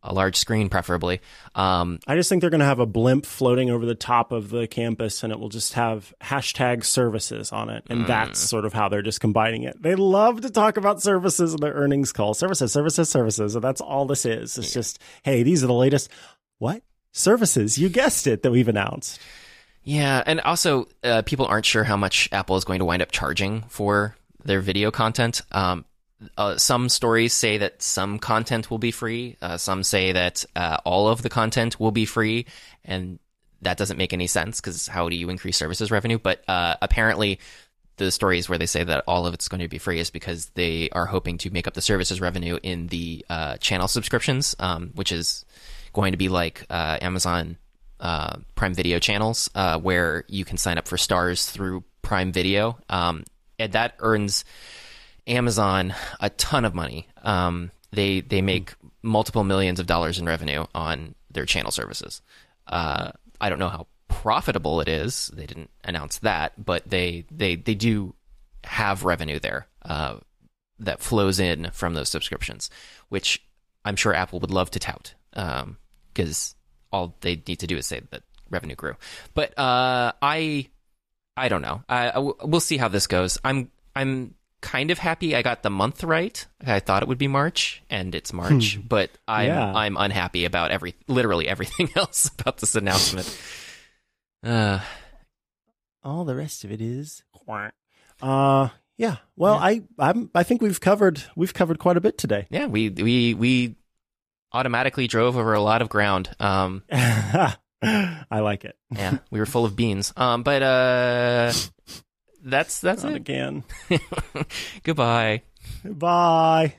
a large screen, preferably. Um, I just think they're going to have a blimp floating over the top of the campus, and it will just have hashtag services on it, and that's sort of how they're just combining it. They love to talk about services in their earnings call. Services, services, services, and that's all this is. It's just, hey, these are the latest. What services? You guessed it that we've announced. Yeah, and also uh, people aren't sure how much Apple is going to wind up charging for their video content. Um, uh, some stories say that some content will be free. Uh, some say that uh, all of the content will be free, and that doesn't make any sense because how do you increase services revenue? But uh, apparently, the stories where they say that all of it's going to be free is because they are hoping to make up the services revenue in the uh, channel subscriptions, um, which is going to be like uh, Amazon Prime Video channels, where you can sign up for Starz through Prime Video, um, and that earns Amazon a ton of money. Um, they they make multiple millions of dollars in revenue on their channel services. Uh, I don't know how profitable it is. They didn't announce that, but they they they do have revenue there uh, that flows in from those subscriptions, which I'm sure Apple would love to tout because all they need to do is say that revenue grew. But uh, I I don't know. I, I w- we'll see how this goes. I'm I'm kind of happy I got the month right. I thought it would be March, and it's March. but I'm Yeah. I'm unhappy about every literally everything else about this announcement. Uh, All the rest of it is. Uh, yeah. Well, I I'm, I think we've covered we've covered quite a bit today. yeah, we we we automatically drove over a lot of ground. Um, I like it. yeah, we were full of beans. Um, but uh, that's that's Not it. again. Goodbye. Bye.